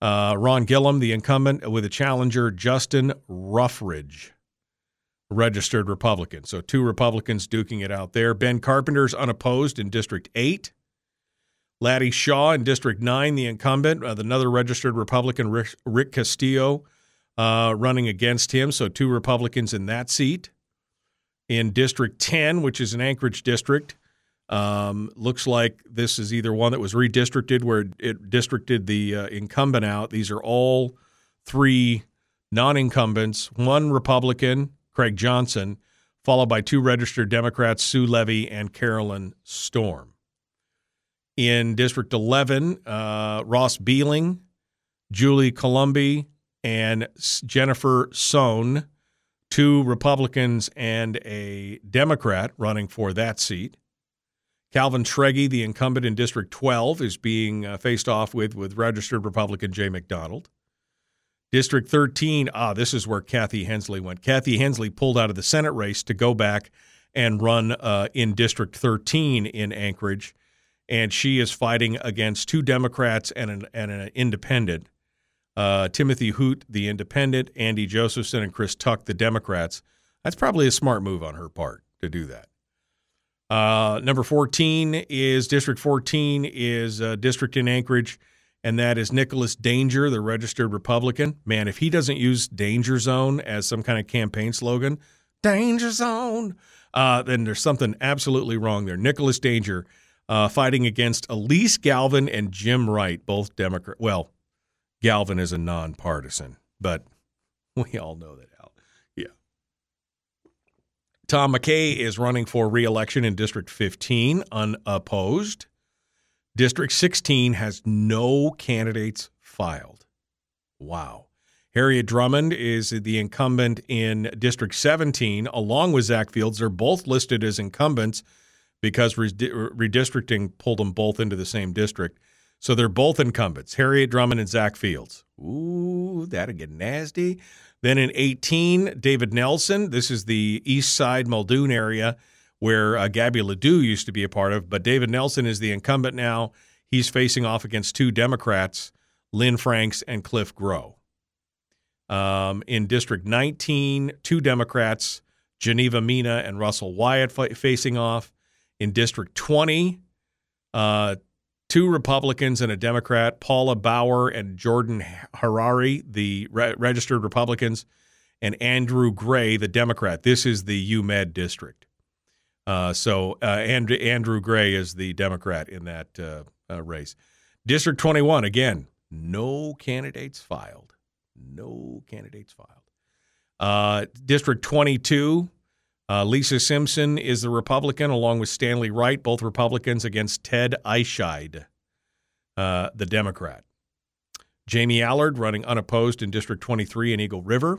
uh, Ron Gillham, the incumbent, with a challenger, Justin Ruffridge, registered Republican. So two Republicans duking it out there. Ben Carpenter's unopposed in District 8. Laddie Shaw in District 9, the incumbent, uh, another registered Republican, Rick, Rick Castillo, uh, running against him. So two Republicans in that seat. In District 10, which is an Anchorage district, um, looks like this is either one that was redistricted where it districted the uh, incumbent out. These are all three non incumbents, one Republican, Craig Johnson, followed by two registered Democrats, Sue Levy and Carolyn Storm. In District 11, uh, Ross Beeling, Julie Coulombe, and Jennifer Sohn, two Republicans and a Democrat running for that seat. Calvin Schrage, the incumbent in District 12, is being uh, faced off with with registered Republican Jay McDonald. District 13, ah, this is where Kathy Henslee went. Kathy Henslee pulled out of the Senate race to go back and run uh, in District 13 in Anchorage and she is fighting against two Democrats and an, and an independent. Uh, Timothy Hoot, the independent, Andy Josephson, and Chris Tuck, the Democrats. That's probably a smart move on her part to do that. Uh, number 14 is District 14 is a district in Anchorage, and that is Nicholas Danger, the registered Republican. Man, if he doesn't use Danger Zone as some kind of campaign slogan, Danger Zone, uh, then there's something absolutely wrong there. Nicholas Danger uh, fighting against Alyse Galvin and Jim Wright, both Democrat. Well, Galvin is a nonpartisan, but [laughs] we all know that. Tom McKay is running for reelection in District 15, unopposed. District 16 has no candidates filed. Wow. Harriet Drummond is the incumbent in District 17, along with Zack Fields. They're both listed as incumbents because redistricting pulled them both into the same district. So they're both incumbents, Harriet Drummond and Zack Fields. Ooh, that'll get nasty. Then in 18, David Nelson. This is the east side Muldoon area where uh, Gabby Ledoux used to be a part of, but David Nelson is the incumbent now. He's facing off against two Democrats, Lynn Franks and Cliff Groh. Um, in District 19, two Democrats, Geneva Mina and Russell Wyatt facing off. In District 20, uh, two Republicans and a Democrat, Paula Bauer and Jordan Harari, the re- registered Republicans, and Andrew Gray, the Democrat. This is the UMed district. Uh, so uh, Andrew, Gray is the Democrat in that uh, uh race. District 21, again, no candidates filed. No candidates filed. Uh, district 22, uh, Lisa Simpson is the Republican, along with Stanley Wright, both Republicans, against Ted Eischeid, uh, the Democrat. Jamie Allard running unopposed in District 23 in Eagle River.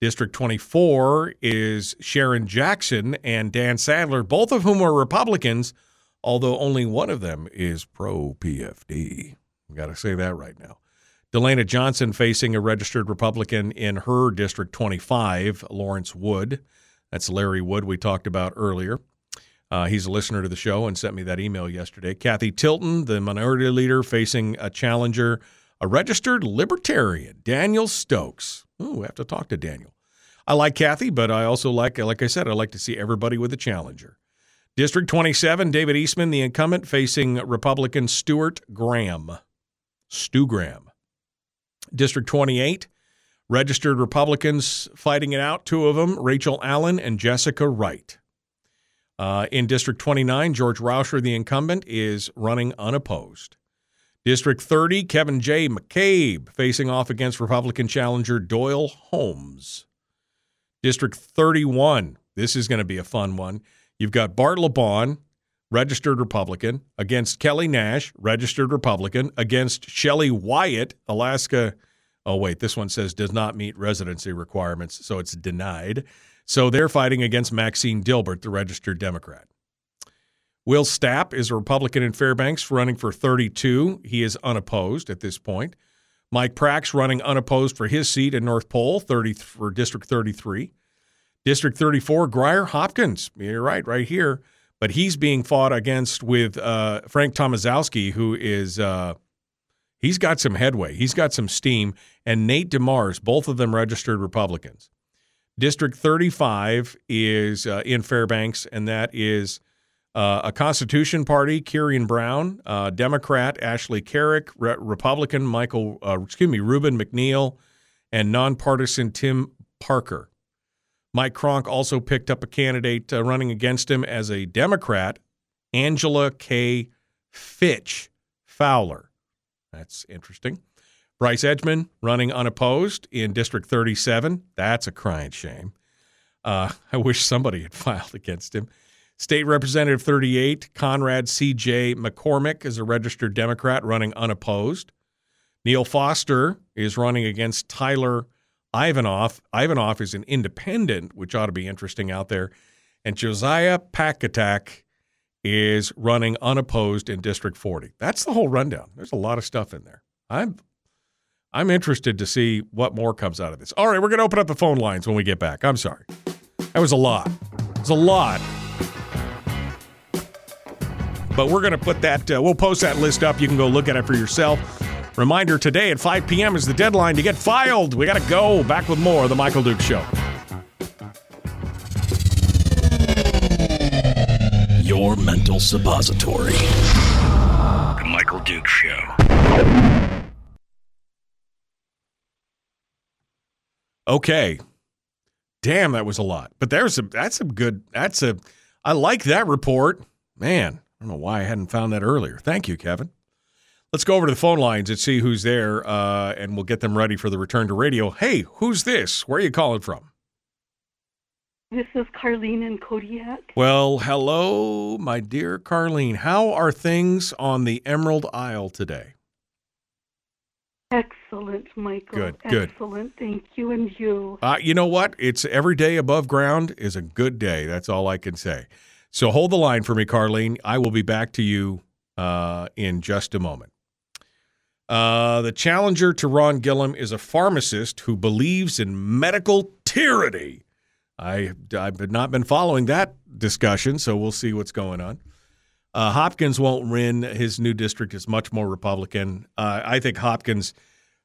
District 24 is Sharon Jackson and Dan Saddler, both of whom are Republicans, although only one of them is pro PFD. Got to say that right now. DeLena Johnson facing a registered Republican in her District 25, Lawrence Wood. That's Larry Wood, we talked about earlier. Uh, he's a listener to the show and sent me that email yesterday. Cathy Tilton, the minority leader, facing a challenger, a registered libertarian, Daniel Stokes. Ooh, we have to talk to Daniel. I like Kathy, but I also like, like I said, I like to see everybody with a challenger. District 27, David Eastman, the incumbent, facing Republican Stuart Graham. Stu Graham. District 28, registered Republicans fighting it out, two of them, Rachel Allen and Jessica Wright. Uh, in District 29, George Rauscher, the incumbent, is running unopposed. District 30, Kevin J. McCabe facing off against Republican challenger Doyle Holmes. District 31, this is going to be a fun one. You've got Bart LeBon, registered Republican, against Kelly Nash, registered Republican, against Shelley Wyatt, Alaska. Oh, wait, this one says does not meet residency requirements, so it's denied. So they're fighting against Maxine Dibert, the registered Democrat. Will Stapp is a Republican in Fairbanks running for 32. He is unopposed at this point. Mike Prax running unopposed for his seat in North Pole 30 for District 33. District 34, Grier Hopkins. You're right, right here. But he's being fought against with uh, Frank Tomaszowski, who is uh, he's got some headway. He's got some steam, and Nate DeMars, both of them registered Republicans. District 35 is uh, in Fairbanks, and that is uh, a Constitution Party, Kieran Brown, uh, Democrat Ashley Carrick, Re- Republican Michael, uh, excuse me, Ruben McNeil, and nonpartisan Tim Parker. Mike Cronk also picked up a candidate uh, running against him as a Democrat, Angela K. Fitch Fowler. That's interesting. Bryce Edgmon running unopposed in District 37. That's a crying shame. Uh, [laughs] I wish somebody had [laughs] filed against him. State Representative 38, Conrad C.J. McCormick is a registered Democrat running unopposed. Neal Foster is running against Tyler Ivanoff. Ivanoff is an independent, which ought to be interesting out there. And Josiah Patkotak is running unopposed in District 40. That's the whole rundown. There's a lot of stuff in there. I'm I'm interested to see what more comes out of this. All right, we're going to open up the phone lines when we get back. I'm sorry. That was a lot. It was a lot. But we're going to put that, uh, we'll post that list up. You can go look at it for yourself. Reminder today at 5 p.m. is the deadline to get filed. We got to go. Back with more of The Michael Duke Show. Your mental suppository. The Michael Duke Show. Okay. Damn, that was a lot. But there's some that's some good that's a I like that report. Man, I don't know why I hadn't found that earlier. Thank you, Kevin. Let's go over to the phone lines and see who's there, uh, and we'll get them ready for the return to radio. Hey, who's this? Where are you calling from? This is Carlene in Kodiak. Well, hello, my dear Carlene. How are things on the Emerald Isle today? Excellent, Michael. Good, good. Excellent. Thank you, and you. Uh, you know what? It's every day above ground is a good day. That's all I can say. So hold the line for me, Carlene. I will be back to you uh, in just a moment. Uh, the challenger to Ron Gillham is a pharmacist who believes in medical tyranny. I, I've not been following that discussion, so we'll see what's going on. Uh, Hopkins won't win. His new district is much more Republican. Uh, I think Hopkins,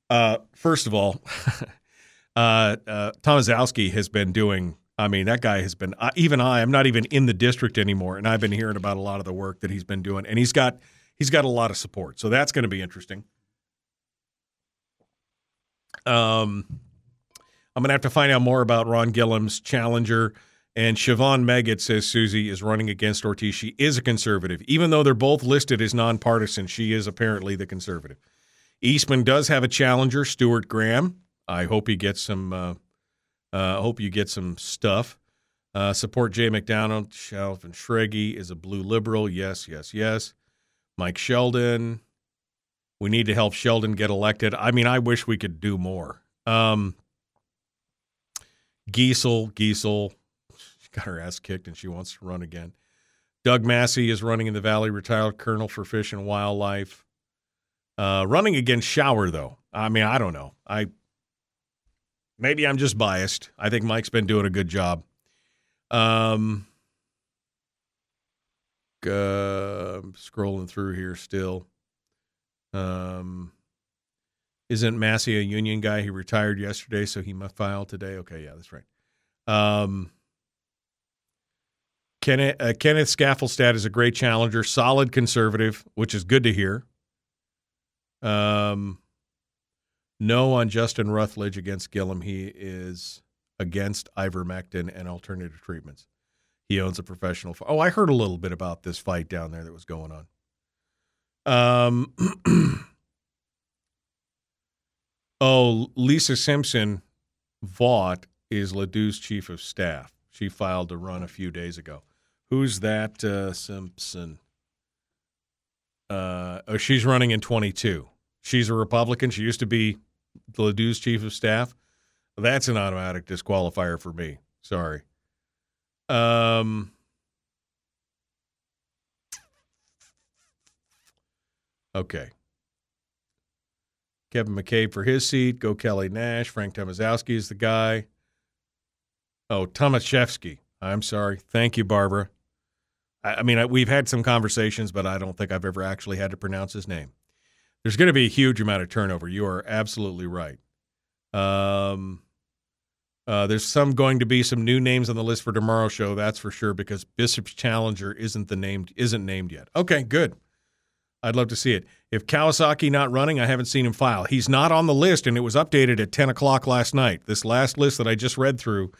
uh, first of all, [laughs] uh, uh, Tomaszowski has been doing. I mean, that guy has been. Uh, even I, I'm not even in the district anymore, and I've been hearing about a lot of the work that he's been doing, and he's got he's got a lot of support. So that's going to be interesting. Um, I'm going to have to find out more about Ron Gillham's challenger. And Siobhan Meggett says Susie is running against Ortiz. She is a conservative. Even though they're both listed as nonpartisan, she is apparently the conservative. Eastman does have a challenger, Stuart Graham. I hope he gets some. Uh, uh, hope you get some stuff. Uh, support Jay McDonald. Calvin Schrage is a blue liberal. Yes, yes, yes. Mike Sheldon. We need to help Sheldon get elected. I mean, I wish we could do more. Um, Giessel, Giessel, she got her ass kicked and she wants to run again. Doug Massie is running in the Valley, retired colonel for Fish and Wildlife. Uh, running against Shower, though. I mean, I don't know. I maybe I'm just biased. I think Mike's been doing a good job. Um, uh, scrolling through here still. Um, isn't Massie a union guy? He retired yesterday, so he must file today. Okay, yeah, that's right. Um, Kenneth, uh, Kenneth Scaffelstad is a great challenger, solid conservative, which is good to hear. Um, no on Justin Rutledge against Gillham. He is against ivermectin and alternative treatments. He owns a professional. Oh, I heard a little bit about this fight down there that was going on. Um, [clears throat] oh, Lisa Simpson Vaught is Ledoux's chief of staff. She filed a run a few days ago. Who's that uh, Simpson? Uh, oh, she's running in 22. She's a Republican. She used to be Ledoux's chief of staff. That's an automatic disqualifier for me. Sorry. Um, okay. Kevin McCabe for his seat. Go Kelly Nash. Frank Tomaszowski is the guy. Oh, Tomaszewski. I'm sorry. Thank you, Barbara. I, I mean, I, we've had some conversations, but I don't think I've ever actually had to pronounce his name. There's going to be a huge amount of turnover. You are absolutely right. Um, uh, there's some going to be some new names on the list for tomorrow's show. That's for sure because Bishop's challenger isn't the named isn't named yet. Okay, good. I'd love to see it. If Kawasaki not running, I haven't seen him file. He's not on the list, and it was updated at 10 o'clock last night. This last list that I just read through,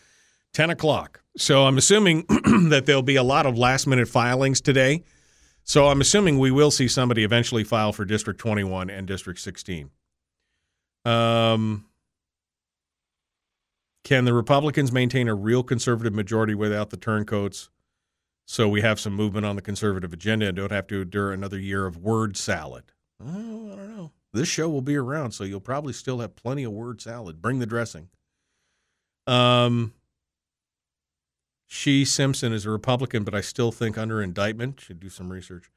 10 o'clock. So I'm assuming [clears throat] that there'll be a lot of last minute filings today. So I'm assuming we will see somebody eventually file for District 21 and District 16. Um, can the Republicans maintain a real conservative majority without the turncoats? So we have some movement on the conservative agenda and don't have to endure another year of word salad. Oh, I don't know. This show will be around, so you'll probably still have plenty of word salad. Bring the dressing. Um, she Simpson is a Republican, but I still think under indictment. Should do some research.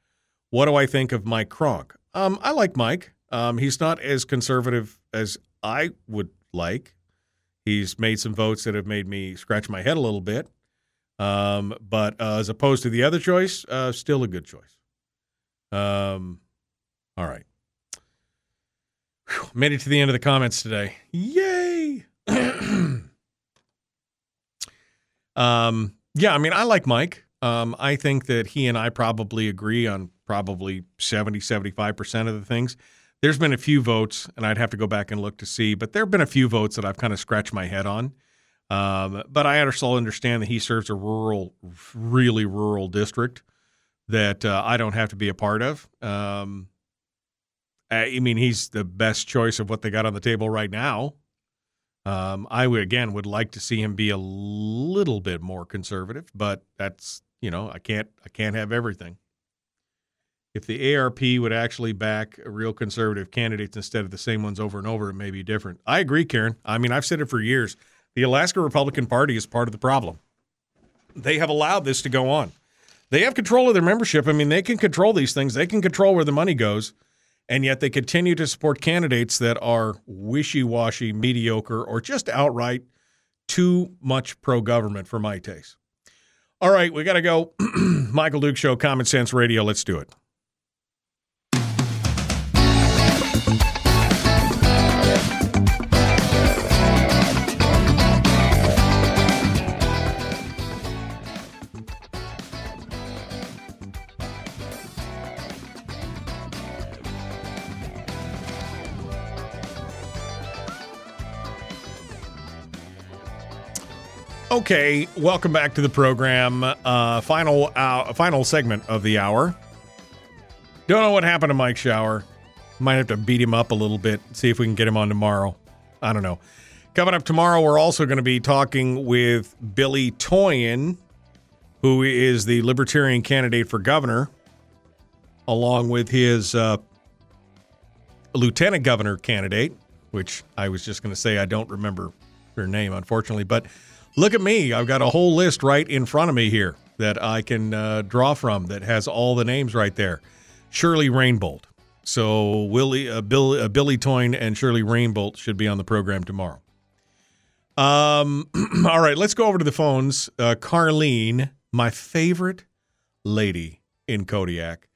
What do I think of Mike Cronk? Um, I like Mike. Um, he's not as conservative as I would like. He's made some votes that have made me scratch my head a little bit. Um, but uh, as opposed to the other choice, uh, still a good choice. Um, all right. Whew, made it to the end of the comments today. Yay! [clears throat] um, yeah, I mean, I like Mike. Um, I think that he and I probably agree on probably 70, 75% of the things. There's been a few votes, and I'd have to go back and look to see, but there have been a few votes that I've kind of scratched my head on. Um, but I also understand that he serves a rural, really rural district that uh, I don't have to be a part of. Um, I mean, he's the best choice of what they got on the table right now. Um, I would again would like to see him be a little bit more conservative, but that's you know I can't I can't have everything. If the ARP would actually back real conservative candidates instead of the same ones over and over, it may be different. I agree, Karen. I mean, I've said it for years. The Alaska Republican Party is part of the problem. They have allowed this to go on. They have control of their membership. I mean, they can control these things, they can control where the money goes, and yet they continue to support candidates that are wishy washy, mediocre, or just outright too much pro government for my taste. All right, we got to go. [clears throat] Michael Duke Show, Common Sense Radio. Let's do it. Okay, welcome back to the program. Uh, final uh, final segment of the hour. Don't know what happened to Mike Shower. Might have to beat him up a little bit. See if we can get him on tomorrow. I don't know. Coming up tomorrow, we're also going to be talking with Billy Toien, who is the Libertarian candidate for governor, along with his uh, lieutenant governor candidate, which I was just going to say I don't remember her name, unfortunately, but look at me. I've got a whole list right in front of me here that I can uh, draw from that has all the names right there. Shirley Rainbolt. So Willie, uh, Bill, uh, Billy Toien and Shirley Rainbolt should be on the program tomorrow. Um, [clears throat] all right, let's go over to the phones. Uh, Carlene, my favorite lady in Kodiak,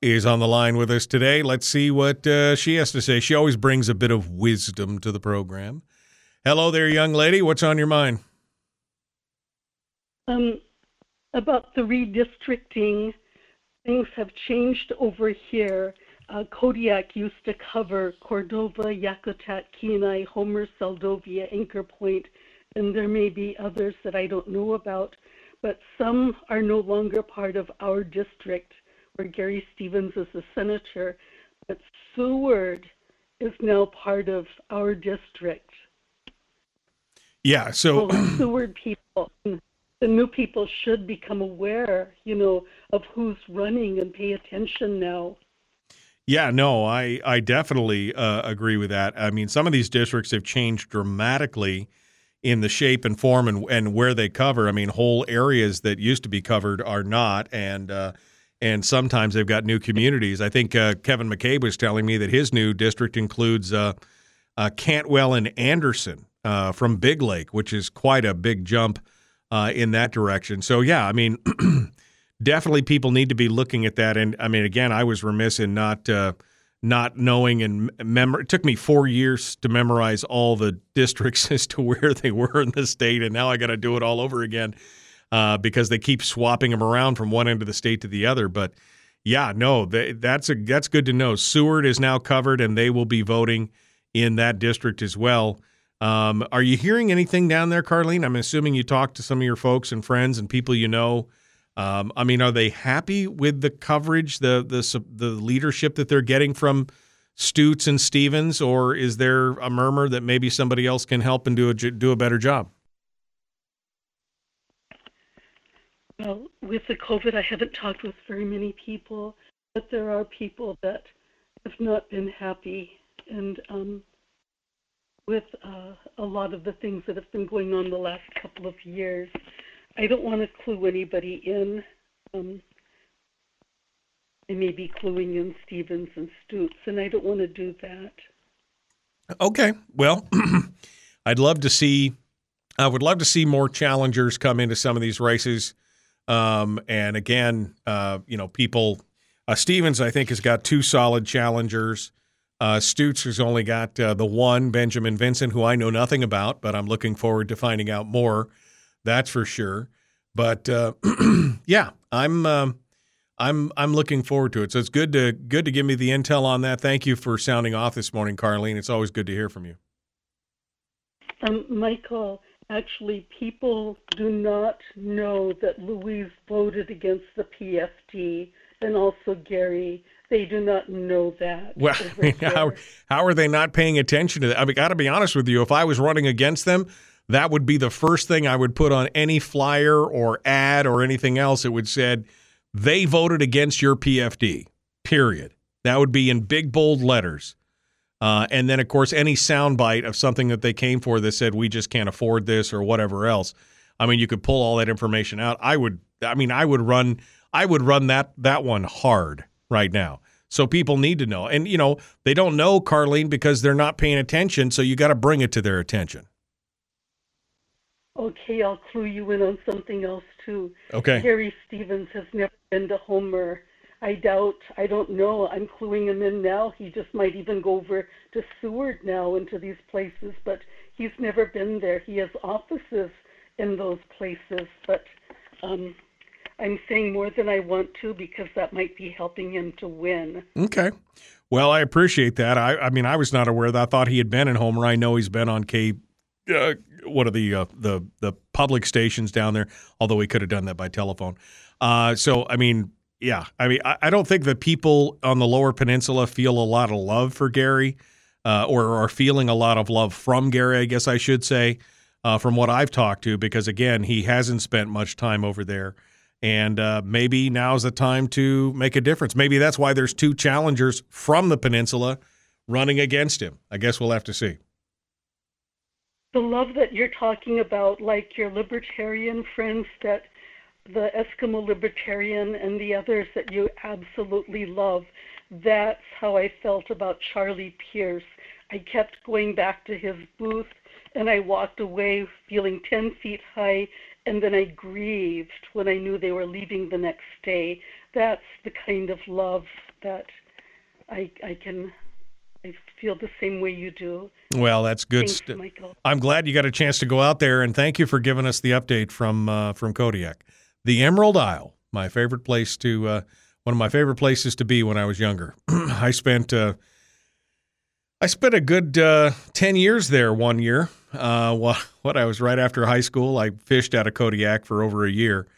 is on the line with us today. Let's see what uh, she has to say. She always brings a bit of wisdom to the program. Hello there, young lady. What's on your mind? Um, about the redistricting, things have changed over here. Uh, Kodiak used to cover Cordova, Yakutat, Kenai, Homer, Seldovia, Anchor Point, and there may be others that I don't know about, but some are no longer part of our district where Gary Stevens is a senator, but Seward is now part of our district. Yeah, so well, Seward people, the new people should become aware, you know, of who's running and pay attention now. Yeah, no, I I definitely uh, agree with that. I mean, some of these districts have changed dramatically in the shape and form and and where they cover. I mean, whole areas that used to be covered are not, and uh, and sometimes they've got new communities. I think uh, Kevin McCabe was telling me that his new district includes uh, uh, Cantwell and Anderson uh, from Big Lake, which is quite a big jump in that direction. So yeah, I mean. [clears throat] definitely people need to be looking at that. And I mean, again, I was remiss in not uh, not knowing and memor. It took me four years to memorize all the [laughs] districts as to where they were in the state, and now I got to do it all over again uh, because they keep swapping them around from one end of the state to the other. But yeah, no, they, that's a that's good to know. Seward is now covered, and they will be voting in that district as well. Um, are you hearing anything down there, Carlene? I'm assuming you talked to some of your folks and friends and people you know um, I mean, are they happy with the coverage, the the the leadership that they're getting from Stutes and Stevens, or is there a murmur that maybe somebody else can help and do a do a better job? Well, with the COVID, I haven't talked with very many people, but there are people that have not been happy, and um, with uh, a lot of the things that have been going on the last couple of years. I don't want to clue anybody in. Um, I may be cluing in Stevens and Stutes, and I don't want to do that. Okay. Well, [clears throat] I'd love to see. I would love to see more challengers come into some of these races. Um, and again, uh, you know, people. Uh, Stevens, I think, has got two solid challengers. Uh, Stutes has only got uh, the one, Benjamin Vincent, who I know nothing about, but I'm looking forward to finding out more. That's for sure. But uh, [clears throat] yeah, I'm um, I'm I'm looking forward to it. So it's good to good to give me the intel on that. Thank you for sounding off this morning, Carlene. It's always good to hear from you. Um, Michael, actually, people do not know that Louise voted against the PFD, and also Gary. They do not know that. Well, [laughs] how how are they not paying attention to that? I mean, got to be honest with you. If I was running against them, that would be the first thing I would put on any flyer or ad or anything else. It would said they voted against your PFD. Period. That would be in big bold letters. Uh, and then, of course, any soundbite of something that they came for that said we just can't afford this or whatever else. I mean, you could pull all that information out. I would. I mean, I would run. I would run that that one hard right now. So people need to know, and you know, they don't know Carlene because they're not paying attention. So you got to bring it to their attention. Okay, I'll clue you in on something else too. Okay. Harry Stevens has never been to Homer. I doubt, I don't know. I'm cluing him in now. He just might even go over to Seward now into these places, but he's never been there. He has offices in those places, but um, I'm saying more than I want to because that might be helping him to win. Okay. Well, I appreciate that. I, I mean, I was not aware that. I thought he had been in Homer. I know he's been on K uh, one of the uh, the the public stations down there. Although he could have done that by telephone. Uh, so I mean, yeah, I mean, I, I, don't think the people on the Lower Peninsula feel a lot of love for Gary, uh, or are feeling a lot of love from Gary. I guess I should say, uh, from what I've talked to, because again, he hasn't spent much time over there. And uh, maybe now's the time to make a difference. Maybe that's why there's two challengers from the peninsula running against him. I guess we'll have to see the love that you're talking about, like your libertarian friends that the Eskimo libertarian and the others that you absolutely love, that's how I felt about Charlie Pierce. I kept going back to his booth and I walked away feeling 10 feet high and then I grieved when I knew they were leaving the next day. That's the kind of love that I, I can I feel the same way you do. Well, that's good. Thanks, st- Michael. I'm glad you got a chance to go out there, and thank you for giving us the update from uh, from Kodiak, the Emerald Isle, my favorite place to uh, one of my favorite places to be when I was younger. [clears throat] I spent uh, I spent a good uh, ten years there. One year, uh, what what I was right after high school, I fished out of Kodiak for over a year,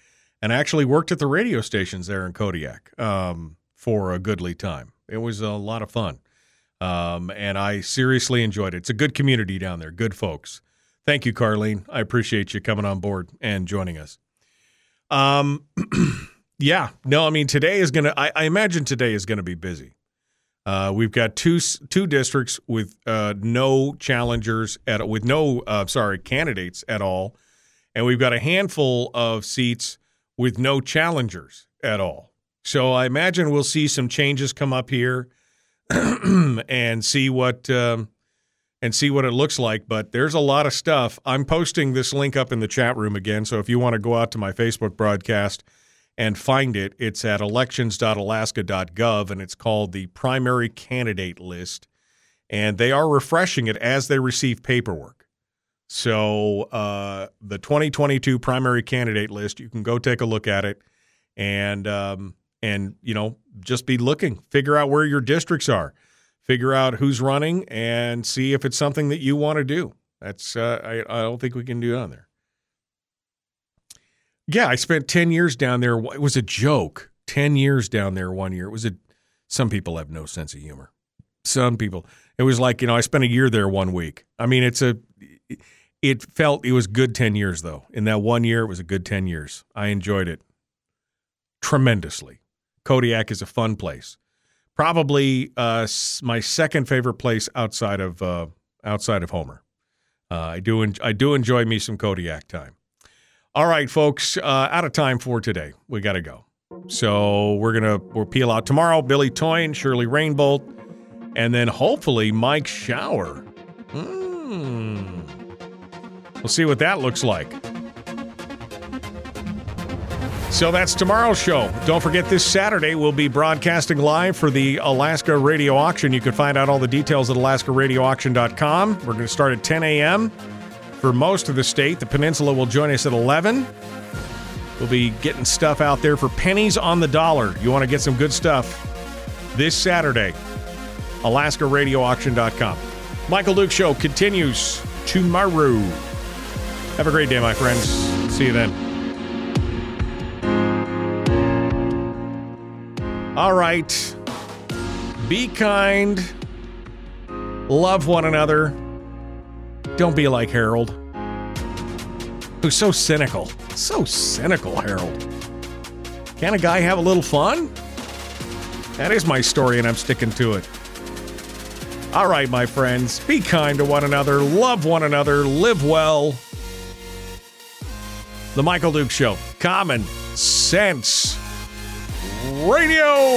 and actually worked at the radio stations there in Kodiak um, for a goodly time. It was a lot of fun. Um, and I seriously enjoyed it. It's a good community down there, good folks. Thank you, Carlene. I appreciate you coming on board and joining us. Um, [clears throat] yeah, no, I mean today is gonna. I, I imagine today is gonna be busy. Uh, we've got two two districts with uh, no challengers at with no uh, sorry candidates at all, and we've got a handful of seats with no challengers at all. So I imagine we'll see some changes come up here. [clears throat] and see what um, and see what it looks like. But there's a lot of stuff. I'm posting this link up in the chat room again. So if you want to go out to my Facebook broadcast and find it, it's at elections.alaska.gov and it's called the primary candidate list. And they are refreshing it as they receive paperwork. So uh, the 2022 primary candidate list, you can go take a look at it. And um, and you know just be looking. Figure out where your districts are. Figure out who's running and see if it's something that you want to do. That's uh, I, I don't think we can do on there yeah i spent 10 years down there. It was a joke. 10 years down there one year. It was a some people have no sense of humor. Some people it was like you know i spent a year there one week. I mean it's a it felt it was good 10 years though. In that one year it was a good 10 years. I enjoyed it tremendously. Kodiak is a fun place. Probably uh, my second favorite place outside of uh, outside of Homer. Uh, I do en- I do enjoy me some Kodiak time. All right, folks, uh, out of time for today. We got to go. So we're gonna we'll peel out tomorrow. Billy Toien, Shirley Rainbolt, and then hopefully Mike Shower. Mm. We'll see what that looks like. So that's tomorrow's show. Don't forget this Saturday we'll be broadcasting live for the Alaska Radio Auction. You can find out all the details at alaskaradioauction.com. We're going to start at 10 a.m. for most of the state. The peninsula will join us at 11. We'll be getting stuff out there for pennies on the dollar. You want to get some good stuff this Saturday. alaskaradioauction.com. Michael Duke Show continues tomorrow. Have a great day, my friends. See you then. All right. Be kind. Love one another. Don't be like Harold, who's so cynical. So cynical, Harold. Can a guy have a little fun? That is my story, and I'm sticking to it. All right, my friends. Be kind to one another. Love one another. Live well. The Michael Duke Show. Common sense. Radio.